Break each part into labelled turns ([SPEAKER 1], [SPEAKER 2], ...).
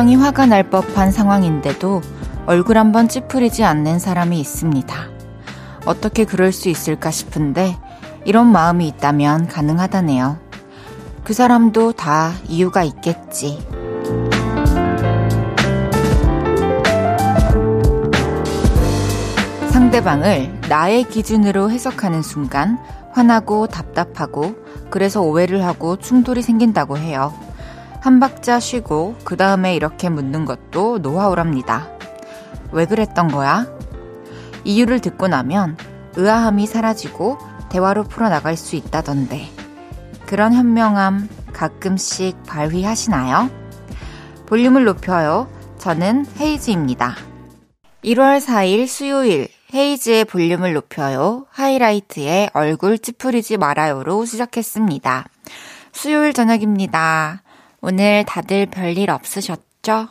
[SPEAKER 1] 분명히 화가 날 법한 상황인데도 얼굴 한번 찌푸리지 않는 사람이 있습니다. 어떻게 그럴 수 있을까 싶은데 이런 마음이 있다면 가능하다네요. 그 사람도 다 이유가 있겠지. 상대방을 나의 기준으로 해석하는 순간 화나고 답답하고 그래서 오해를 하고 충돌이 생긴다고 해요. 한 박자 쉬고 그 다음에 이렇게 묻는 것도 노하우랍니다. 왜 그랬던 거야? 이유를 듣고 나면 의아함이 사라지고 대화로 풀어나갈 수 있다던데. 그런 현명함 가끔씩 발휘하시나요? 볼륨을 높여요. 저는 헤이즈입니다. 1월 4일 수요일 헤이즈의 볼륨을 높여요. 하이라이트의 얼굴 찌푸리지 말아요로 시작했습니다. 수요일 저녁입니다. 오늘 다들 별일 없으셨죠?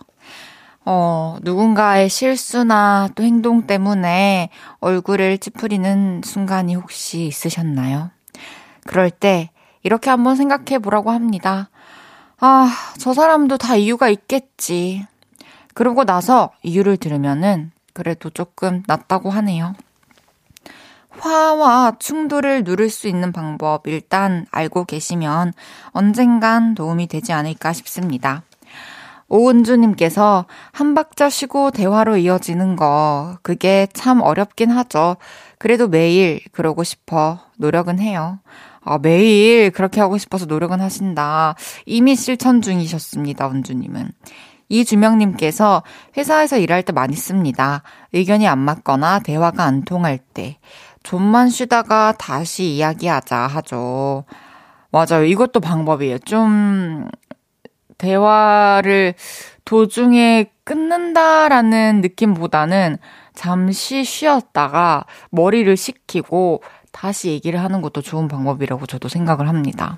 [SPEAKER 1] 어, 누군가의 실수나 또 행동 때문에 얼굴을 찌푸리는 순간이 혹시 있으셨나요? 그럴 때 이렇게 한번 생각해 보라고 합니다. 아, 저 사람도 다 이유가 있겠지. 그러고 나서 이유를 들으면은 그래도 조금 낫다고 하네요. 화와 충돌을 누를 수 있는 방법 일단 알고 계시면 언젠간 도움이 되지 않을까 싶습니다. 오은주님께서 한 박자 쉬고 대화로 이어지는 거, 그게 참 어렵긴 하죠. 그래도 매일 그러고 싶어 노력은 해요. 아, 매일 그렇게 하고 싶어서 노력은 하신다. 이미 실천 중이셨습니다, 은주님은. 이주명님께서 회사에서 일할 때 많이 씁니다. 의견이 안 맞거나 대화가 안 통할 때. 좀만 쉬다가 다시 이야기하자 하죠. 맞아요. 이것도 방법이에요. 좀, 대화를 도중에 끊는다라는 느낌보다는 잠시 쉬었다가 머리를 식히고 다시 얘기를 하는 것도 좋은 방법이라고 저도 생각을 합니다.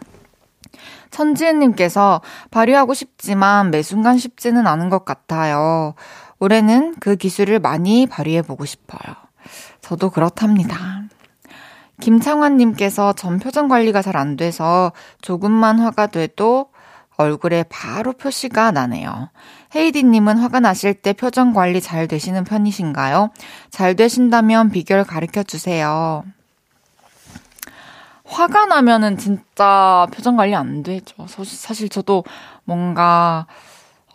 [SPEAKER 1] 천지은님께서 발휘하고 싶지만 매 순간 쉽지는 않은 것 같아요. 올해는 그 기술을 많이 발휘해보고 싶어요. 저도 그렇답니다. 김창환님께서 전 표정 관리가 잘 안 돼서 조금만 화가 돼도 얼굴에 바로 표시가 나네요. 헤이디님은 화가 나실 때 표정 관리 잘 되시는 편이신가요? 잘 되신다면 비결 가르쳐 주세요. 화가 나면은 진짜 표정 관리 안 되죠. 사실 저도 뭔가,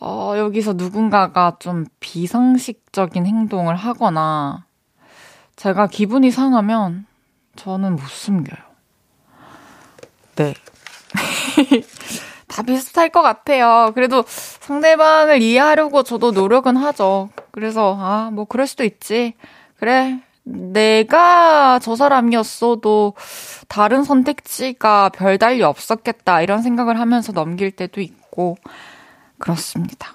[SPEAKER 1] 어, 여기서 누군가가 좀 비상식적인 행동을 하거나, 제가 기분이 상하면 저는 못 숨겨요. 네. 다 비슷할 것 같아요. 그래도 상대방을 이해하려고 저도 노력은 하죠. 그래서, 아, 뭐, 그럴 수도 있지. 그래, 내가 저 사람이었어도 다른 선택지가 별달리 없었겠다 이런 생각을 하면서 넘길 때도 있고 그렇습니다.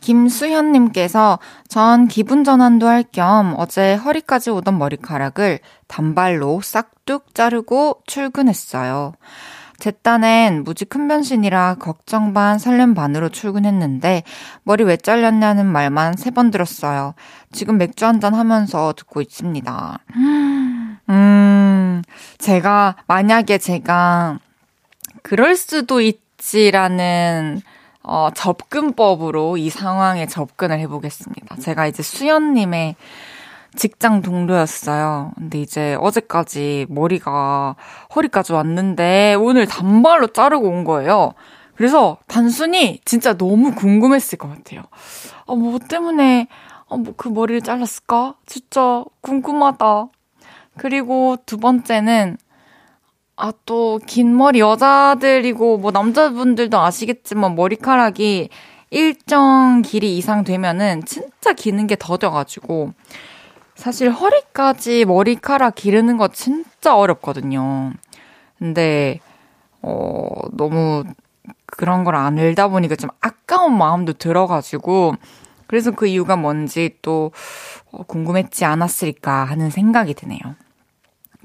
[SPEAKER 1] 김수현님께서 전 기분 전환도 할 겸 어제 허리까지 오던 머리카락을 단발로 싹둑 자르고 출근했어요. 제 딴엔 무지 큰 변신이라 걱정 반 설렘 반으로 출근했는데 머리 왜 잘렸냐는 말만 세 번 들었어요. 지금 맥주 한잔 하면서 듣고 있습니다. 음, 제가, 만약에 제가, 그럴 수도 있지라는, 어, 접근법으로 이 상황에 접근을 해보겠습니다. 제가 이제 수연님의 직장 동료였어요. 근데 이제 어제까지 머리가 허리까지 왔는데 오늘 단발로 자르고 온 거예요. 그래서 단순히 진짜 너무 궁금했을 것 같아요. 아, 뭐 때문에, 아, 뭐그 머리를 잘랐을까? 진짜 궁금하다. 그리고 두 번째는, 아, 또, 긴 머리 여자들이고, 뭐, 남자분들도 아시겠지만, 머리카락이 일정 길이 이상 되면은 진짜 기는 게 더뎌가지고, 사실 허리까지 머리카락 기르는 거 진짜 어렵거든요. 근데, 어, 너무 그런 걸 안 알다 보니까 좀 아까운 마음도 들어가지고, 그래서 그 이유가 뭔지 또 어, 궁금했지 않았을까 하는 생각이 드네요.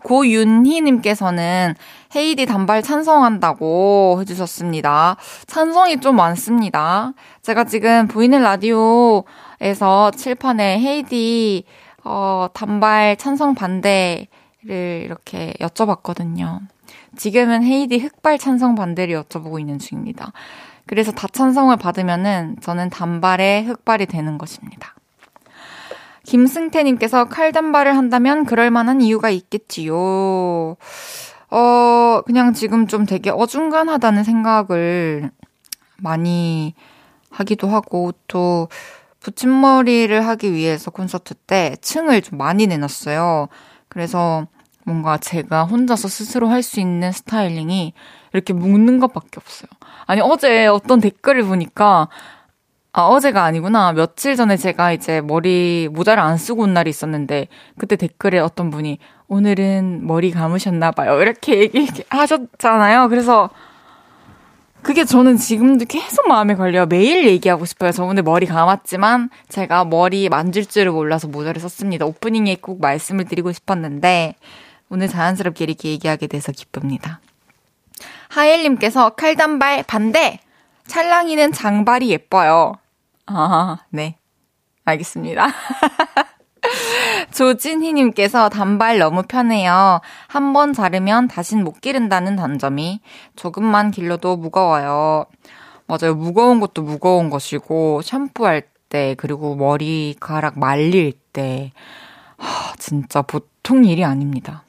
[SPEAKER 1] 고윤희님께서는 헤이디 단발 찬성한다고 해주셨습니다. 찬성이 좀 많습니다. 제가 지금 보이는 라디오에서 칠판에 헤이디 어, 단발 찬성 반대를 이렇게 여쭤봤거든요. 지금은 헤이디 흑발 찬성 반대를 여쭤보고 있는 중입니다. 그래서 다 찬성을 받으면은 저는 단발의 흑발이 되는 것입니다. 김승태님께서 칼단발을 한다면 그럴 만한 이유가 있겠지요. 어, 그냥 지금 좀 되게 어중간하다는 생각을 많이 하기도 하고, 또, 붙임머리를 하기 위해서 콘서트 때 층을 좀 많이 내놨어요. 그래서 뭔가 제가 혼자서 스스로 할 수 있는 스타일링이 이렇게 묶는 것밖에 없어요. 아니, 어제 어떤 댓글을 보니까 아, 어제가 아니구나. 며칠 전에 제가 이제 머리 모자를 안 쓰고 온 날이 있었는데, 그때 댓글에 어떤 분이, 오늘은 머리 감으셨나봐요. 이렇게 얘기하셨잖아요. 그래서, 그게 저는 지금도 계속 마음에 걸려요. 매일 얘기하고 싶어요. 저 오늘 머리 감았지만, 제가 머리 만질 줄을 몰라서 모자를 썼습니다. 오프닝에 꼭 말씀을 드리고 싶었는데, 오늘 자연스럽게 이렇게 얘기하게 돼서 기쁩니다. 하엘님께서 칼단발 반대! 찰랑이는 장발이 예뻐요. 아, 네. 알겠습니다. 조진희님께서 단발 너무 편해요. 한 번 자르면 다신 못 기른다는 단점이 조금만 길러도 무거워요. 맞아요. 무거운 것도 무거운 것이고, 샴푸할 때, 그리고 머리카락 말릴 때, 하, 진짜 보통 일이 아닙니다.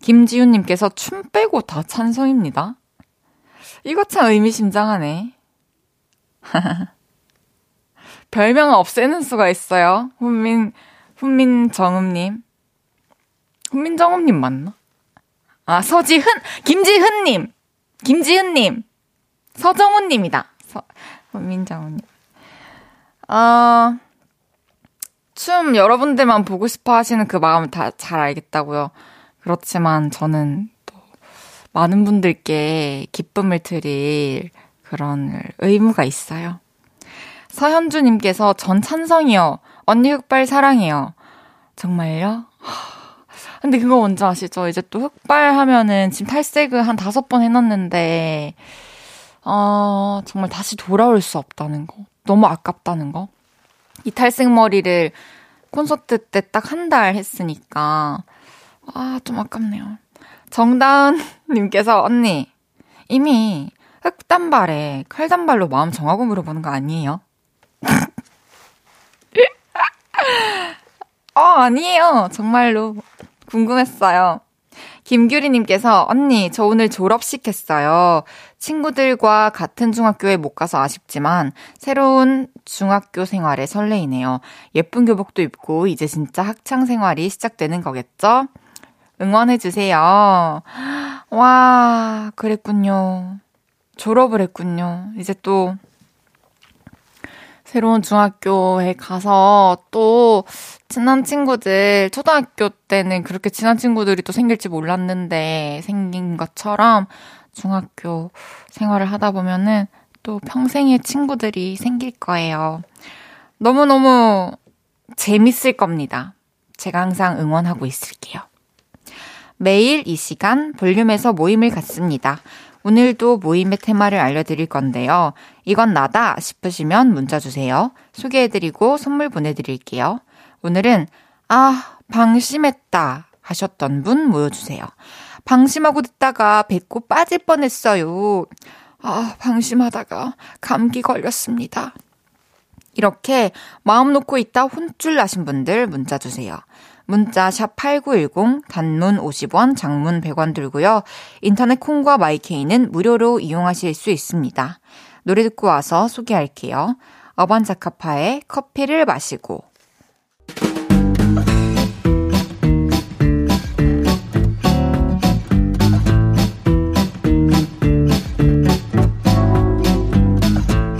[SPEAKER 1] 김지훈님께서 춤 빼고 다 찬성입니다. 이거 참 의미심장하네. 별명을 없애는 수가 있어요. 훈민, 훈민정음님. 훈민정음님 맞나? 아, 서지흔, 김지흔님. 김지흔님. 서정훈님이다. 서, 훈민정음님. 어, 춤 여러분들만 보고 싶어 하시는 그 마음을 다 잘 알겠다고요. 그렇지만 저는 또 많은 분들께 기쁨을 드릴 그런 의무가 있어요. 서현주님께서 전 찬성이요. 언니 흑발 사랑해요. 정말요? 근데 그거 뭔지 아시죠? 이제 또 흑발 하면은 지금 탈색을 한 다섯 번 해놨는데, 어, 정말 다시 돌아올 수 없다는 거. 너무 아깝다는 거. 이 탈색 머리를 콘서트 때 딱 한 달 했으니까, 아, 좀 아깝네요. 정다은님께서, 언니, 이미 흑단발에 칼단발로 마음 정하고 물어보는 거 아니에요? 어, 아니에요. 정말로. 궁금했어요. 김규리님께서, 언니, 저 오늘 졸업식 했어요. 친구들과 같은 중학교에 못 가서 아쉽지만, 새로운 중학교 생활에 설레이네요. 예쁜 교복도 입고, 이제 진짜 학창 생활이 시작되는 거겠죠? 응원해주세요. 와, 그랬군요. 졸업을 했군요. 이제 또, 새로운 중학교에 가서 또 친한 친구들, 초등학교 때는 그렇게 친한 친구들이 또 생길지 몰랐는데 생긴 것처럼 중학교 생활을 하다 보면은 또 평생의 친구들이 생길 거예요. 너무너무 재밌을 겁니다. 제가 항상 응원하고 있을게요. 매일 이 시간 볼륨에서 모임을 갖습니다. 오늘도 모임의 테마를 알려드릴 건데요. 이건 나다 싶으시면 문자 주세요. 소개해드리고 선물 보내드릴게요. 오늘은, 아, 방심했다 하셨던 분 모여주세요. 방심하고 듣다가 배꼽 빠질 뻔했어요. 아, 방심하다가 감기 걸렸습니다. 이렇게 마음 놓고 있다 혼쭐 나신 분들 문자 주세요. 문자 샵 8910 단문 50원, 장문 100원 들고요. 인터넷 콩과 마이케이는 무료로 이용하실 수 있습니다. 노래 듣고 와서 소개할게요. 어반 자카파의 커피를 마시고.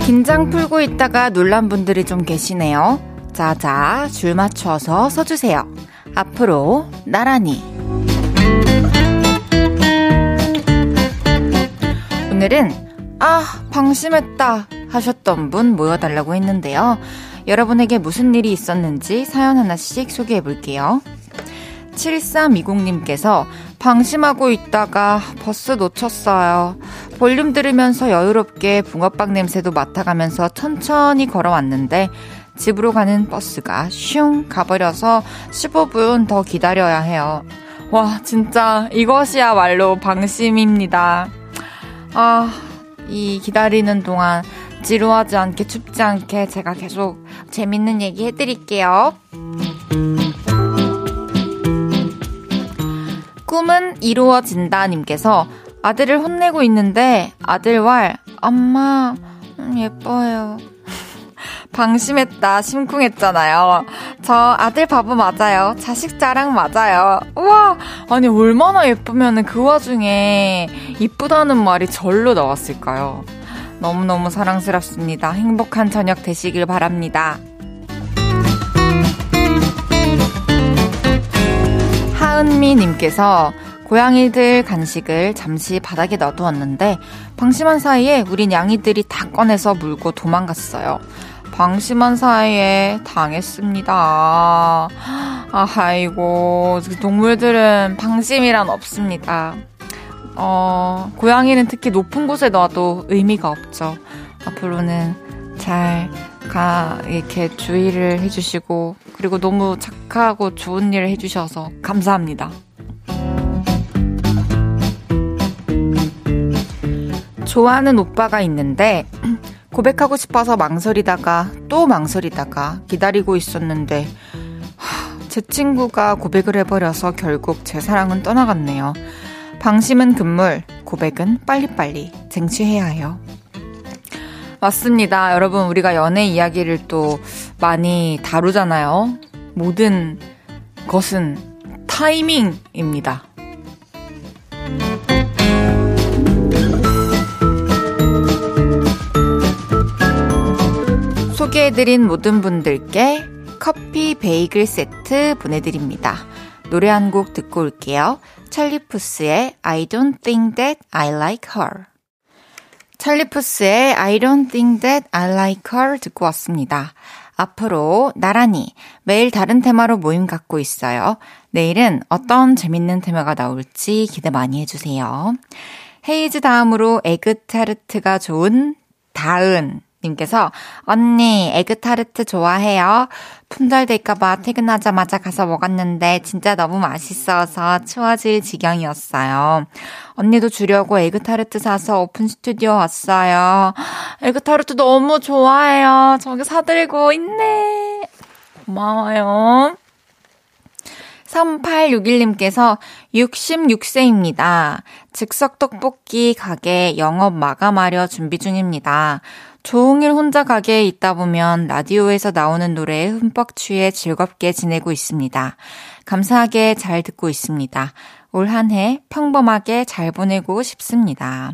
[SPEAKER 1] 긴장 풀고 있다가 놀란 분들이 좀 계시네요. 자자, 줄 맞춰서 서주세요. 앞으로 나란히. 오늘은 아, 방심했다 하셨던 분 모여달라고 했는데요. 여러분에게 무슨 일이 있었는지 사연 하나씩 소개해 볼게요. 7320님께서 방심하고 있다가 버스 놓쳤어요. 볼륨 들으면서 여유롭게 붕어빵 냄새도 맡아가면서 천천히 걸어왔는데 집으로 가는 버스가 슝 가버려서 15분 더 기다려야 해요. 와, 진짜 이것이야말로 방심입니다. 아, 이 기다리는 동안 지루하지 않게 춥지 않게 제가 계속 재밌는 얘기 해드릴게요. 꿈은 이루어진다 님께서 아들을 혼내고 있는데 아들 왈 엄마 음, 예뻐요. 방심했다 심쿵했잖아요. 저 아들 바보 맞아요. 자식 자랑 맞아요. 우와 아니 얼마나 예쁘면 그 와중에 이쁘다는 말이 절로 나왔을까요? 너무너무 사랑스럽습니다. 행복한 저녁 되시길 바랍니다. 하은미님께서 고양이들 간식을 잠시 바닥에 놔두었는데 방심한 사이에 우린 양이들이 다 꺼내서 물고 도망갔어요. 방심한 사이에 당했습니다. 아이고 동물들은 방심이란 없습니다. 어, 고양이는 특히 높은 곳에 놔도 의미가 없죠. 앞으로는 잘 가, 이렇게 주의를 해주시고, 그리고 너무 착하고 좋은 일을 해주셔서 감사합니다. 좋아하는 오빠가 있는데, 고백하고 싶어서 망설이다가 또 망설이다가 기다리고 있었는데, 제 친구가 고백을 해버려서 결국 제 사랑은 떠나갔네요. 방심은 금물, 고백은 빨리빨리 쟁취해야 해요. 맞습니다. 여러분, 우리가 연애 이야기를 또 많이 다루잖아요. 모든 것은 타이밍입니다. 소개해드린 모든 분들께 커피 베이글 세트 보내드립니다. 노래 한 곡 듣고 올게요. 찰리푸스의 I don't think that I like her. 찰리푸스의 I don't think that I like her 듣고 왔습니다. 앞으로 나란히 매일 다른 테마로 모임 갖고 있어요. 내일은 어떤 재밌는 테마가 나올지 기대 많이 해주세요. 헤이즈 다음으로 에그 타르트가 좋은 다은 님께서 언니 에그타르트 좋아해요? 품절될까봐 퇴근하자마자 가서 먹었는데 진짜 너무 맛있어서 추워질 지경이었어요. 언니도 주려고 에그타르트 사서 오픈 스튜디오 왔어요. 에그타르트 너무 좋아해요. 저기 사들고 있네. 고마워요. 3861님께서 66세입니다. 즉석 떡볶이 가게 영업 마감하려 준비 중입니다. 종일 혼자 가게에 있다 보면 라디오에서 나오는 노래에 흠뻑 취해 즐겁게 지내고 있습니다. 감사하게 잘 듣고 있습니다. 올 한 해 평범하게 잘 보내고 싶습니다.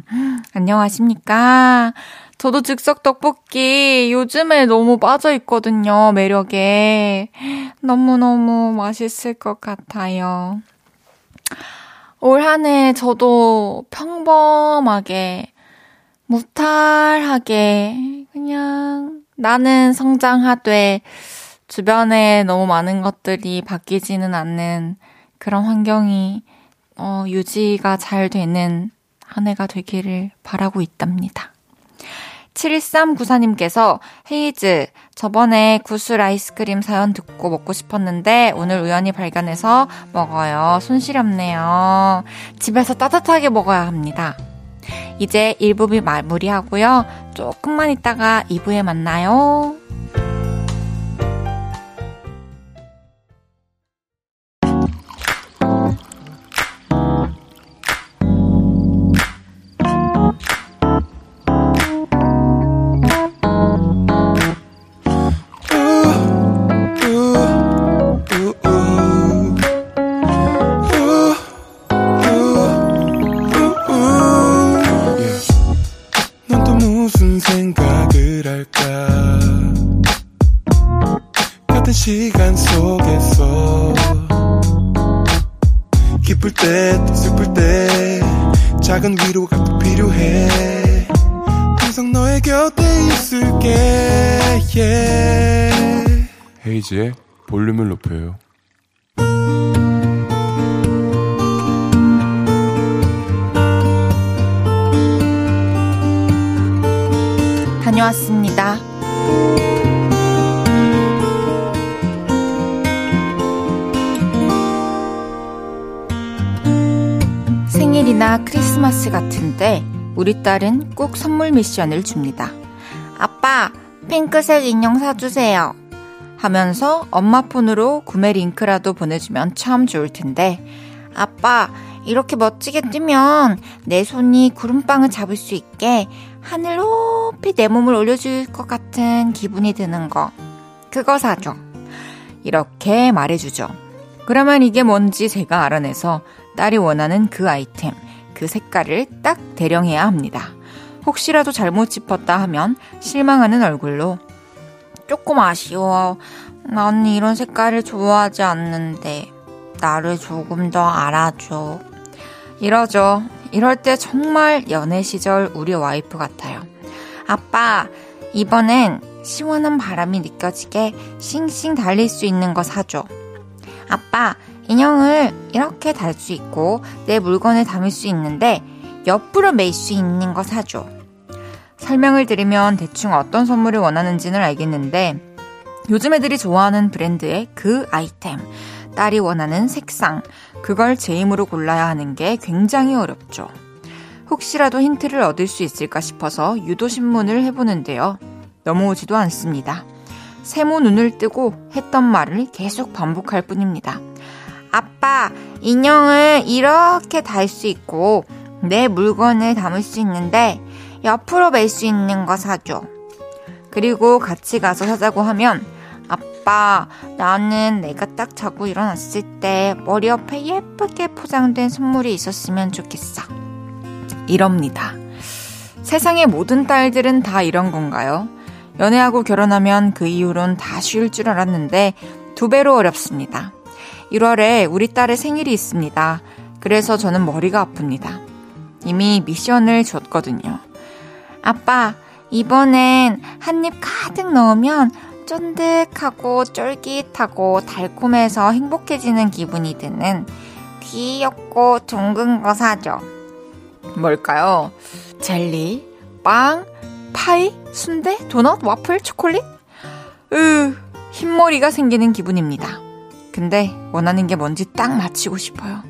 [SPEAKER 1] 안녕하십니까? 저도 즉석 떡볶이 요즘에 너무 빠져 있거든요, 매력에. 너무너무 맛있을 것 같아요. 올 한 해 저도 평범하게 무탈하게 그냥 나는 성장하되 주변에 너무 많은 것들이 바뀌지는 않는 그런 환경이 어, 유지가 잘 되는 한 해가 되기를 바라고 있답니다. 7394님께서 헤이즈, 저번에 구슬 아이스크림 사연 듣고 먹고 싶었는데 오늘 우연히 발견해서 먹어요. 손시렵네요. 집에서 따뜻하게 먹어야 합니다. 이제 1부비 마무리하고요. 조금만 있다가 2부에 만나요.
[SPEAKER 2] 헤이지의 볼륨을 높여요
[SPEAKER 1] 다녀왔습니다. 생일이나 크리스마스 같은데 우리 딸은 꼭 선물 미션을 줍니다. 아빠, 핑크색 인형 사주세요. 하면서 엄마 폰으로 구매 링크라도 보내주면 참 좋을 텐데, 아빠, 이렇게 멋지게 뛰면 내 손이 구름빵을 잡을 수 있게 하늘 높이 내 몸을 올려줄 것 같은 기분이 드는 거. 그거 사줘. 이렇게 말해주죠. 그러면 이게 뭔지 제가 알아내서 딸이 원하는 그 아이템, 그 색깔을 딱 대령해야 합니다. 혹시라도 잘못 짚었다 하면 실망하는 얼굴로 조금 아쉬워. 난 이런 색깔을 좋아하지 않는데 나를 조금 더 알아줘. 이러죠. 이럴 때 정말 연애 시절 우리 와이프 같아요. 아빠, 이번엔 시원한 바람이 느껴지게 싱싱 달릴 수 있는 거 사줘. 아빠, 인형을 이렇게 달 수 있고 내 물건을 담을 수 있는데 옆으로 맬수 있는 거 사줘. 설명을 드리면 대충 어떤 선물을 원하는지는 알겠는데 요즘 애들이 좋아하는 브랜드의 그 아이템, 딸이 원하는 색상, 그걸 제 힘으로 골라야 하는 게 굉장히 어렵죠. 혹시라도 힌트를 얻을 수 있을까 싶어서 유도신문을 해보는데요. 넘어오지도 않습니다. 세모 눈을 뜨고 했던 말을 계속 반복할 뿐입니다. 아빠, 인형을 이렇게 달 수 있고 내 물건을 담을 수 있는데 옆으로 맬수 있는 거 사줘. 그리고 같이 가서 사자고 하면 아빠, 나는 내가 딱 자고 일어났을 때 머리 옆에 예쁘게 포장된 선물이 있었으면 좋겠어. 이럽니다. 세상의 모든 딸들은 다 이런 건가요? 연애하고 결혼하면 그 이후론 다 쉬울 줄 알았는데 두 배로 어렵습니다. 1월에 우리 딸의 생일이 있습니다. 그래서 저는 머리가 아픕니다. 이미 미션을 줬거든요. 아빠, 이번엔 한 입 가득 넣으면 쫀득하고 쫄깃하고 달콤해서 행복해지는 기분이 드는 귀엽고 둥근 거 사줘. 뭘까요? 젤리, 빵, 파이, 순대, 도넛, 와플, 초콜릿? 으, 흰머리가 생기는 기분입니다. 근데 원하는 게 뭔지 딱 맞히고 싶어요.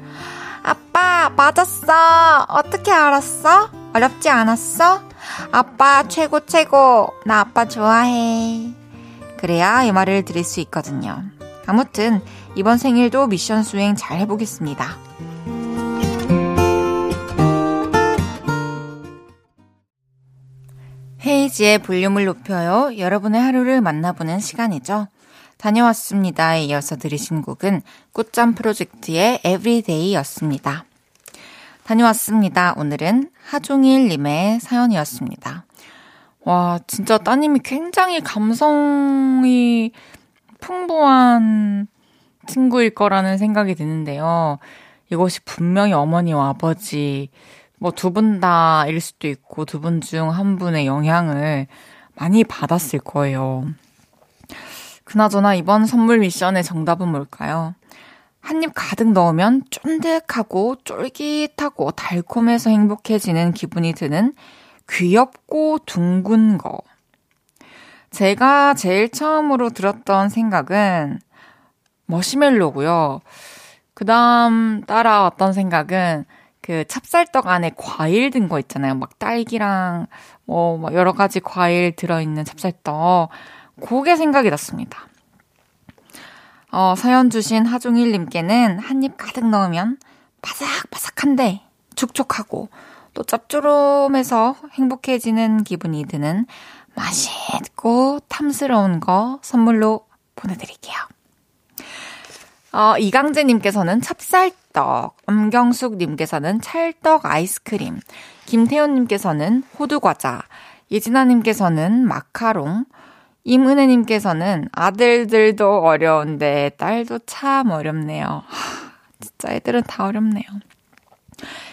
[SPEAKER 1] 아빠, 맞았어. 어떻게 알았어? 어렵지 않았어? 아빠, 최고, 최고. 나 아빠 좋아해. 그래야 이 말을 드릴 수 있거든요. 아무튼, 이번 생일도 미션 수행 잘 해보겠습니다. 헤이지의 볼륨을 높여요. 여러분의 하루를 만나보는 시간이죠. 다녀왔습니다에 이어서 들으신 곡은 꽃잠 프로젝트의 Everyday였습니다. 다녀왔습니다. 오늘은 하종일님의 사연이었습니다. 와, 진짜 따님이 굉장히 감성이 풍부한 친구일 거라는 생각이 드는데요. 이것이 분명히 어머니와 아버지, 뭐 두 분 다일 수도 있고 두 분 중 한 분의 영향을 많이 받았을 거예요. 그나저나 이번 선물 미션의 정답은 뭘까요? 한 입 가득 넣으면 쫀득하고 쫄깃하고 달콤해서 행복해지는 기분이 드는 귀엽고 둥근 거. 제가 제일 처음으로 들었던 생각은 머시멜로고요. 그 다음 따라왔던 생각은 그 찹쌀떡 안에 과일 든 거 있잖아요. 막 딸기랑 뭐 여러 가지 과일 들어 있는 찹쌀떡. 그게 생각이 났습니다. 어, 사연 주신 하종일님께는 한 입 가득 넣으면 바삭바삭한데 촉촉하고 또 짭조름해서 행복해지는 기분이 드는 맛있고 탐스러운 거 선물로 보내드릴게요. 어, 이강재님께서는 찹쌀떡, 엄경숙님께서는 찰떡 아이스크림, 김태현님께서는 호두과자, 예진아님께서는 마카롱, 임은혜님께서는 아들들도 어려운데 딸도 참 어렵네요. 하, 진짜 애들은 다 어렵네요.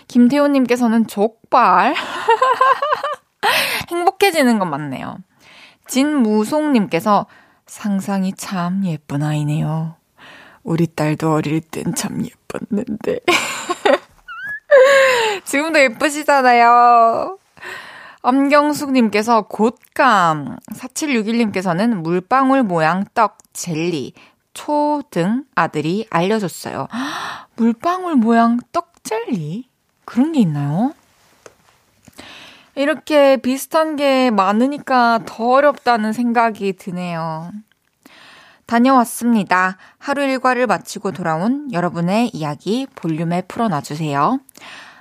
[SPEAKER 1] 김태호님께서는 족발. 행복해지는 건 맞네요. 진무송님께서 상상이 참 예쁜 아이네요. 우리 딸도 어릴 땐 참 예뻤는데. 지금도 예쁘시잖아요. 엄경숙님께서 곶감, 4761님께서는 물방울 모양 떡, 젤리, 초 등 아들이 알려줬어요. 물방울 모양 떡 젤리? 그런 게 있나요? 이렇게 비슷한 게 많으니까 더 어렵다는 생각이 드네요. 다녀왔습니다. 하루 일과를 마치고 돌아온 여러분의 이야기 볼륨에 풀어놔주세요.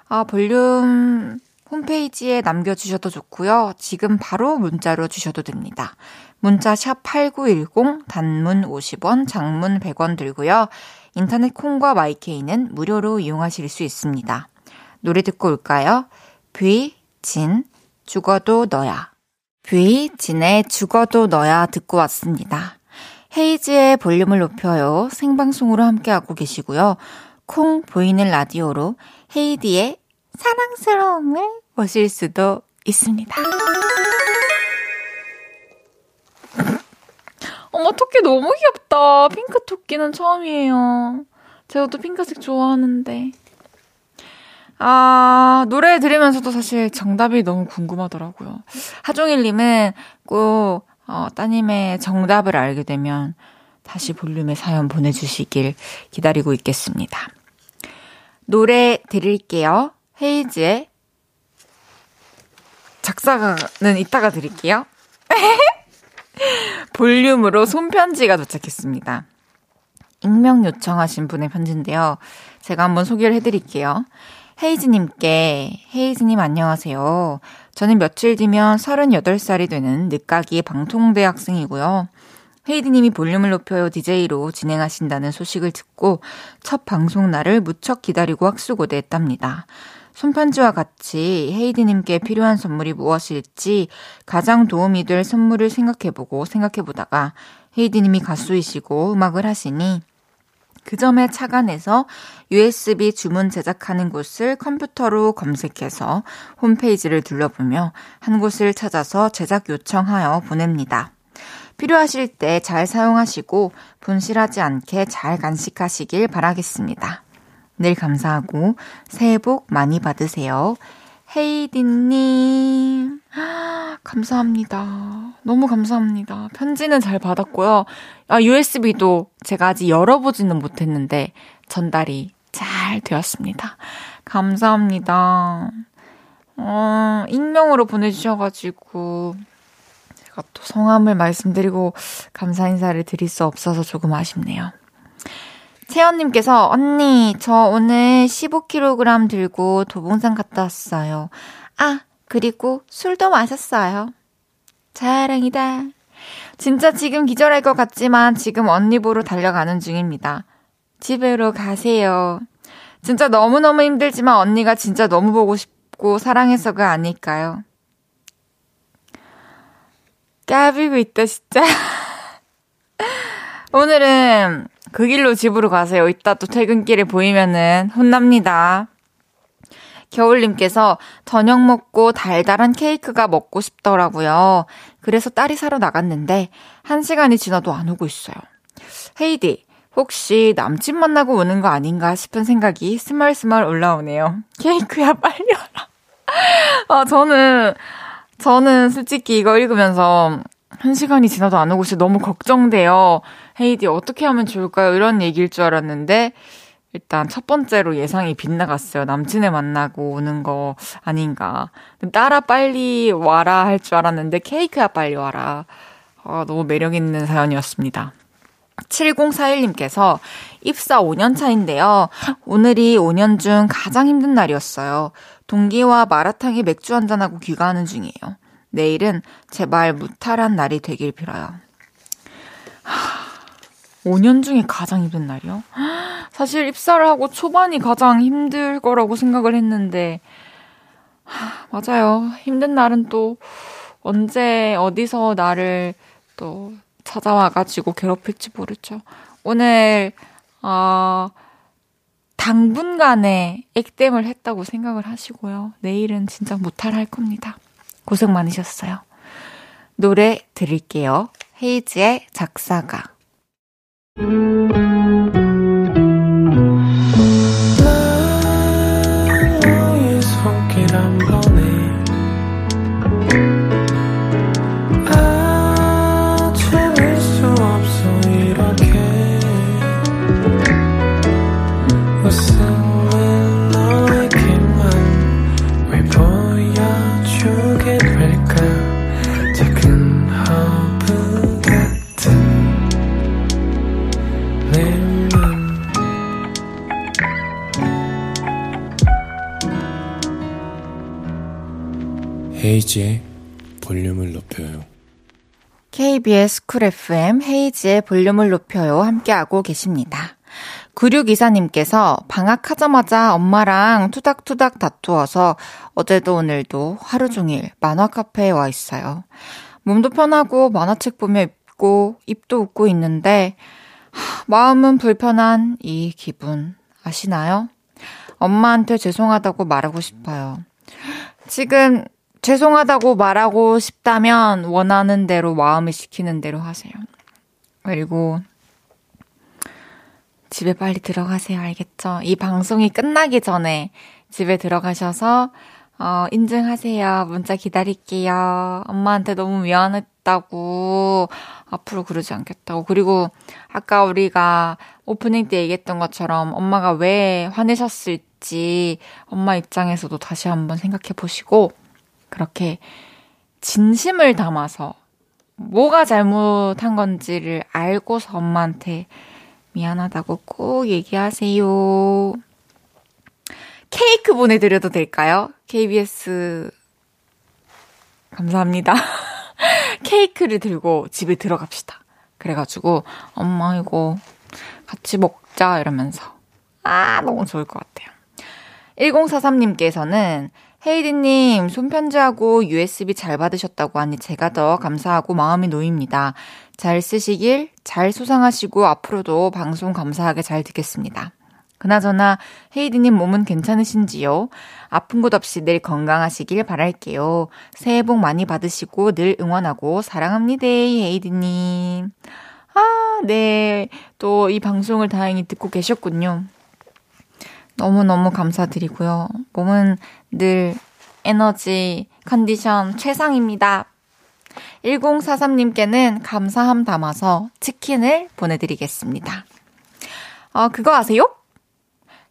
[SPEAKER 1] 아, 볼륨 홈페이지에 남겨주셔도 좋고요. 지금 바로 문자로 주셔도 됩니다. 문자 샵 8910, 단문 50원, 장문 100원 들고요. 인터넷 콩과 마이케이는 무료로 이용하실 수 있습니다. 노래 듣고 올까요? 뷔, 진, 죽어도 너야. 뷔, 진의 죽어도 너야 듣고 왔습니다. 헤이즈의 볼륨을 높여요. 생방송으로 함께하고 계시고요. 콩 보이는 라디오로 헤이디의 사랑스러움을 보실 수도 있습니다. 어머, 토끼 너무 귀엽다. 핑크 토끼는 처음이에요. 제가 또 핑크색 좋아하는데. 아, 노래 들으면서도 사실 정답이 너무 궁금하더라고요. 하종일님은 꼭, 어, 따님의 정답을 알게 되면 다시 볼륨의 사연 보내주시길 기다리고 있겠습니다. 노래 드릴게요. 헤이즈의 작사가는 이따가 드릴게요. 볼륨으로 손편지가 도착했습니다. 익명 요청하신 분의 편지인데요. 제가 한번 소개를 해드릴게요. 헤이즈님께, 헤이즈님 안녕하세요. 저는 며칠 뒤면 38살이 되는 늦가기 방통대 학생이고요. 헤이드님이 볼륨을 높여요 DJ로 진행하신다는 소식을 듣고 첫 방송 날을 무척 기다리고 학수고대했답니다. 손편지와 같이 헤이디님께 필요한 선물이 무엇일지 가장 도움이 될 선물을 생각해보고 생각해보다가 헤이디님이 가수이시고 음악을 하시니 그 점에 착안해서 USB 주문 제작하는 곳을 컴퓨터로 검색해서 홈페이지를 둘러보며 한 곳을 찾아서 제작 요청하여 보냅니다. 필요하실 때 잘 사용하시고 분실하지 않게 잘 간직하시길 바라겠습니다. 늘 감사하고 새해 복 많이 받으세요. 헤이디님, 감사합니다. 너무 감사합니다. 편지는 잘 받았고요. 아, USB도 제가 아직 열어보지는 못했는데 전달이 잘 되었습니다. 감사합니다. 어, 익명으로 보내주셔가지고 제가 또 성함을 말씀드리고 감사 인사를 드릴 수 없어서 조금 아쉽네요. 채연님께서, 언니, 저 오늘 15kg 들고 도봉산 갔다 왔어요. 아, 그리고 술도 마셨어요. 자랑이다. 진짜 지금 기절할 것 같지만 지금 언니 보러 달려가는 중입니다. 집으로 가세요. 진짜 너무너무 힘들지만 언니가 진짜 너무 보고 싶고 사랑해서가 아닐까요? 까비고 있다, 진짜. 오늘은 그 길로 집으로 가세요. 이따 또 퇴근길에 보이면은 혼납니다. 겨울님께서 저녁 먹고 달달한 케이크가 먹고 싶더라고요. 그래서 딸이 사러 나갔는데 한 시간이 지나도 안 오고 있어요. 헤이디, 혹시 남친 만나고 오는 거 아닌가 싶은 생각이 스멀스멀 올라오네요. 케이크야 빨리 와라. 아, 저는, 저는 솔직히 이거 읽으면서 한 시간이 지나도 안 오고 있어 너무 걱정돼요. 헤이디 어떻게 하면 좋을까요? 이런 얘기일 줄 알았는데 일단 첫 번째로 예상이 빗나갔어요. 남친을 만나고 오는 거 아닌가. 따라 빨리 와라 할 줄 알았는데 케이크야 빨리 와라. 아, 너무 매력 있는 사연이었습니다. 7041님께서 입사 5년 차인데요. 오늘이 5년 중 가장 힘든 날이었어요. 동기와 마라탕에 맥주 한잔하고 귀가하는 중이에요. 내일은 제발 무탈한 날이 되길 빌어요. 하, 5년 중에 가장 힘든 날이요? 사실 입사를 하고 초반이 가장 힘들 거라고 생각을 했는데, 하, 맞아요. 힘든 날은 또 언제 어디서 나를 또 찾아와가지고 괴롭힐지 모르죠. 오늘, 아, 당분간의 액땜을 했다고 생각을 하시고요. 내일은 진짜 무탈 할 겁니다. 고생 많으셨어요. 노래 드릴게요. 헤이즈의 작사가.
[SPEAKER 2] 헤이즈의 볼륨을 높여요.
[SPEAKER 1] KBS 쿨 FM 헤이즈의 볼륨을 높여요. 함께하고 계십니다. 9624님께서 방학하자마자 엄마랑 투닥투닥 다투어서 어제도 오늘도 하루 종일 만화 카페에 와 있어요. 몸도 편하고 만화책 보며 입고 입도 웃고 있는데 마음은 불편한 이 기분 아시나요? 엄마한테 죄송하다고 말하고 싶어요. 지금 죄송하다고 말하고 싶다면 원하는 대로 마음이 시키는 대로 하세요. 그리고 집에 빨리 들어가세요. 알겠죠? 이 방송이 끝나기 전에 집에 들어가셔서 어, 인증하세요. 문자 기다릴게요. 엄마한테 너무 미안했다고. 앞으로 그러지 않겠다고. 그리고 아까 우리가 오프닝 때 얘기했던 것처럼 엄마가 왜 화내셨을지 엄마 입장에서도 다시 한번 생각해 보시고 그렇게 진심을 담아서 뭐가 잘못한 건지를 알고서 엄마한테 미안하다고 꼭 얘기하세요. 케이크 보내드려도 될까요? KBS. 감사합니다. 케이크를 들고 집에 들어갑시다. 그래가지고, 엄마, 이거 같이 먹자. 이러면서. 아, 너무 좋을 것 같아요. 1043님께서는 헤이디님, 손편지하고 USB 잘 받으셨다고 하니 제가 더 감사하고 마음이 놓입니다. 잘 쓰시길, 잘 소상하시고 앞으로도 방송 감사하게 잘 듣겠습니다. 그나저나 헤이디님 몸은 괜찮으신지요? 아픈 곳 없이 늘 건강하시길 바랄게요. 새해 복 많이 받으시고 늘 응원하고 사랑합니다, 헤이디님. 아, 네. 또 이 방송을 다행히 듣고 계셨군요. 너무너무 감사드리고요. 몸은 늘 에너지 컨디션 최상입니다. 1043님께는 감사함 담아서 치킨을 보내드리겠습니다. 어, 그거 아세요?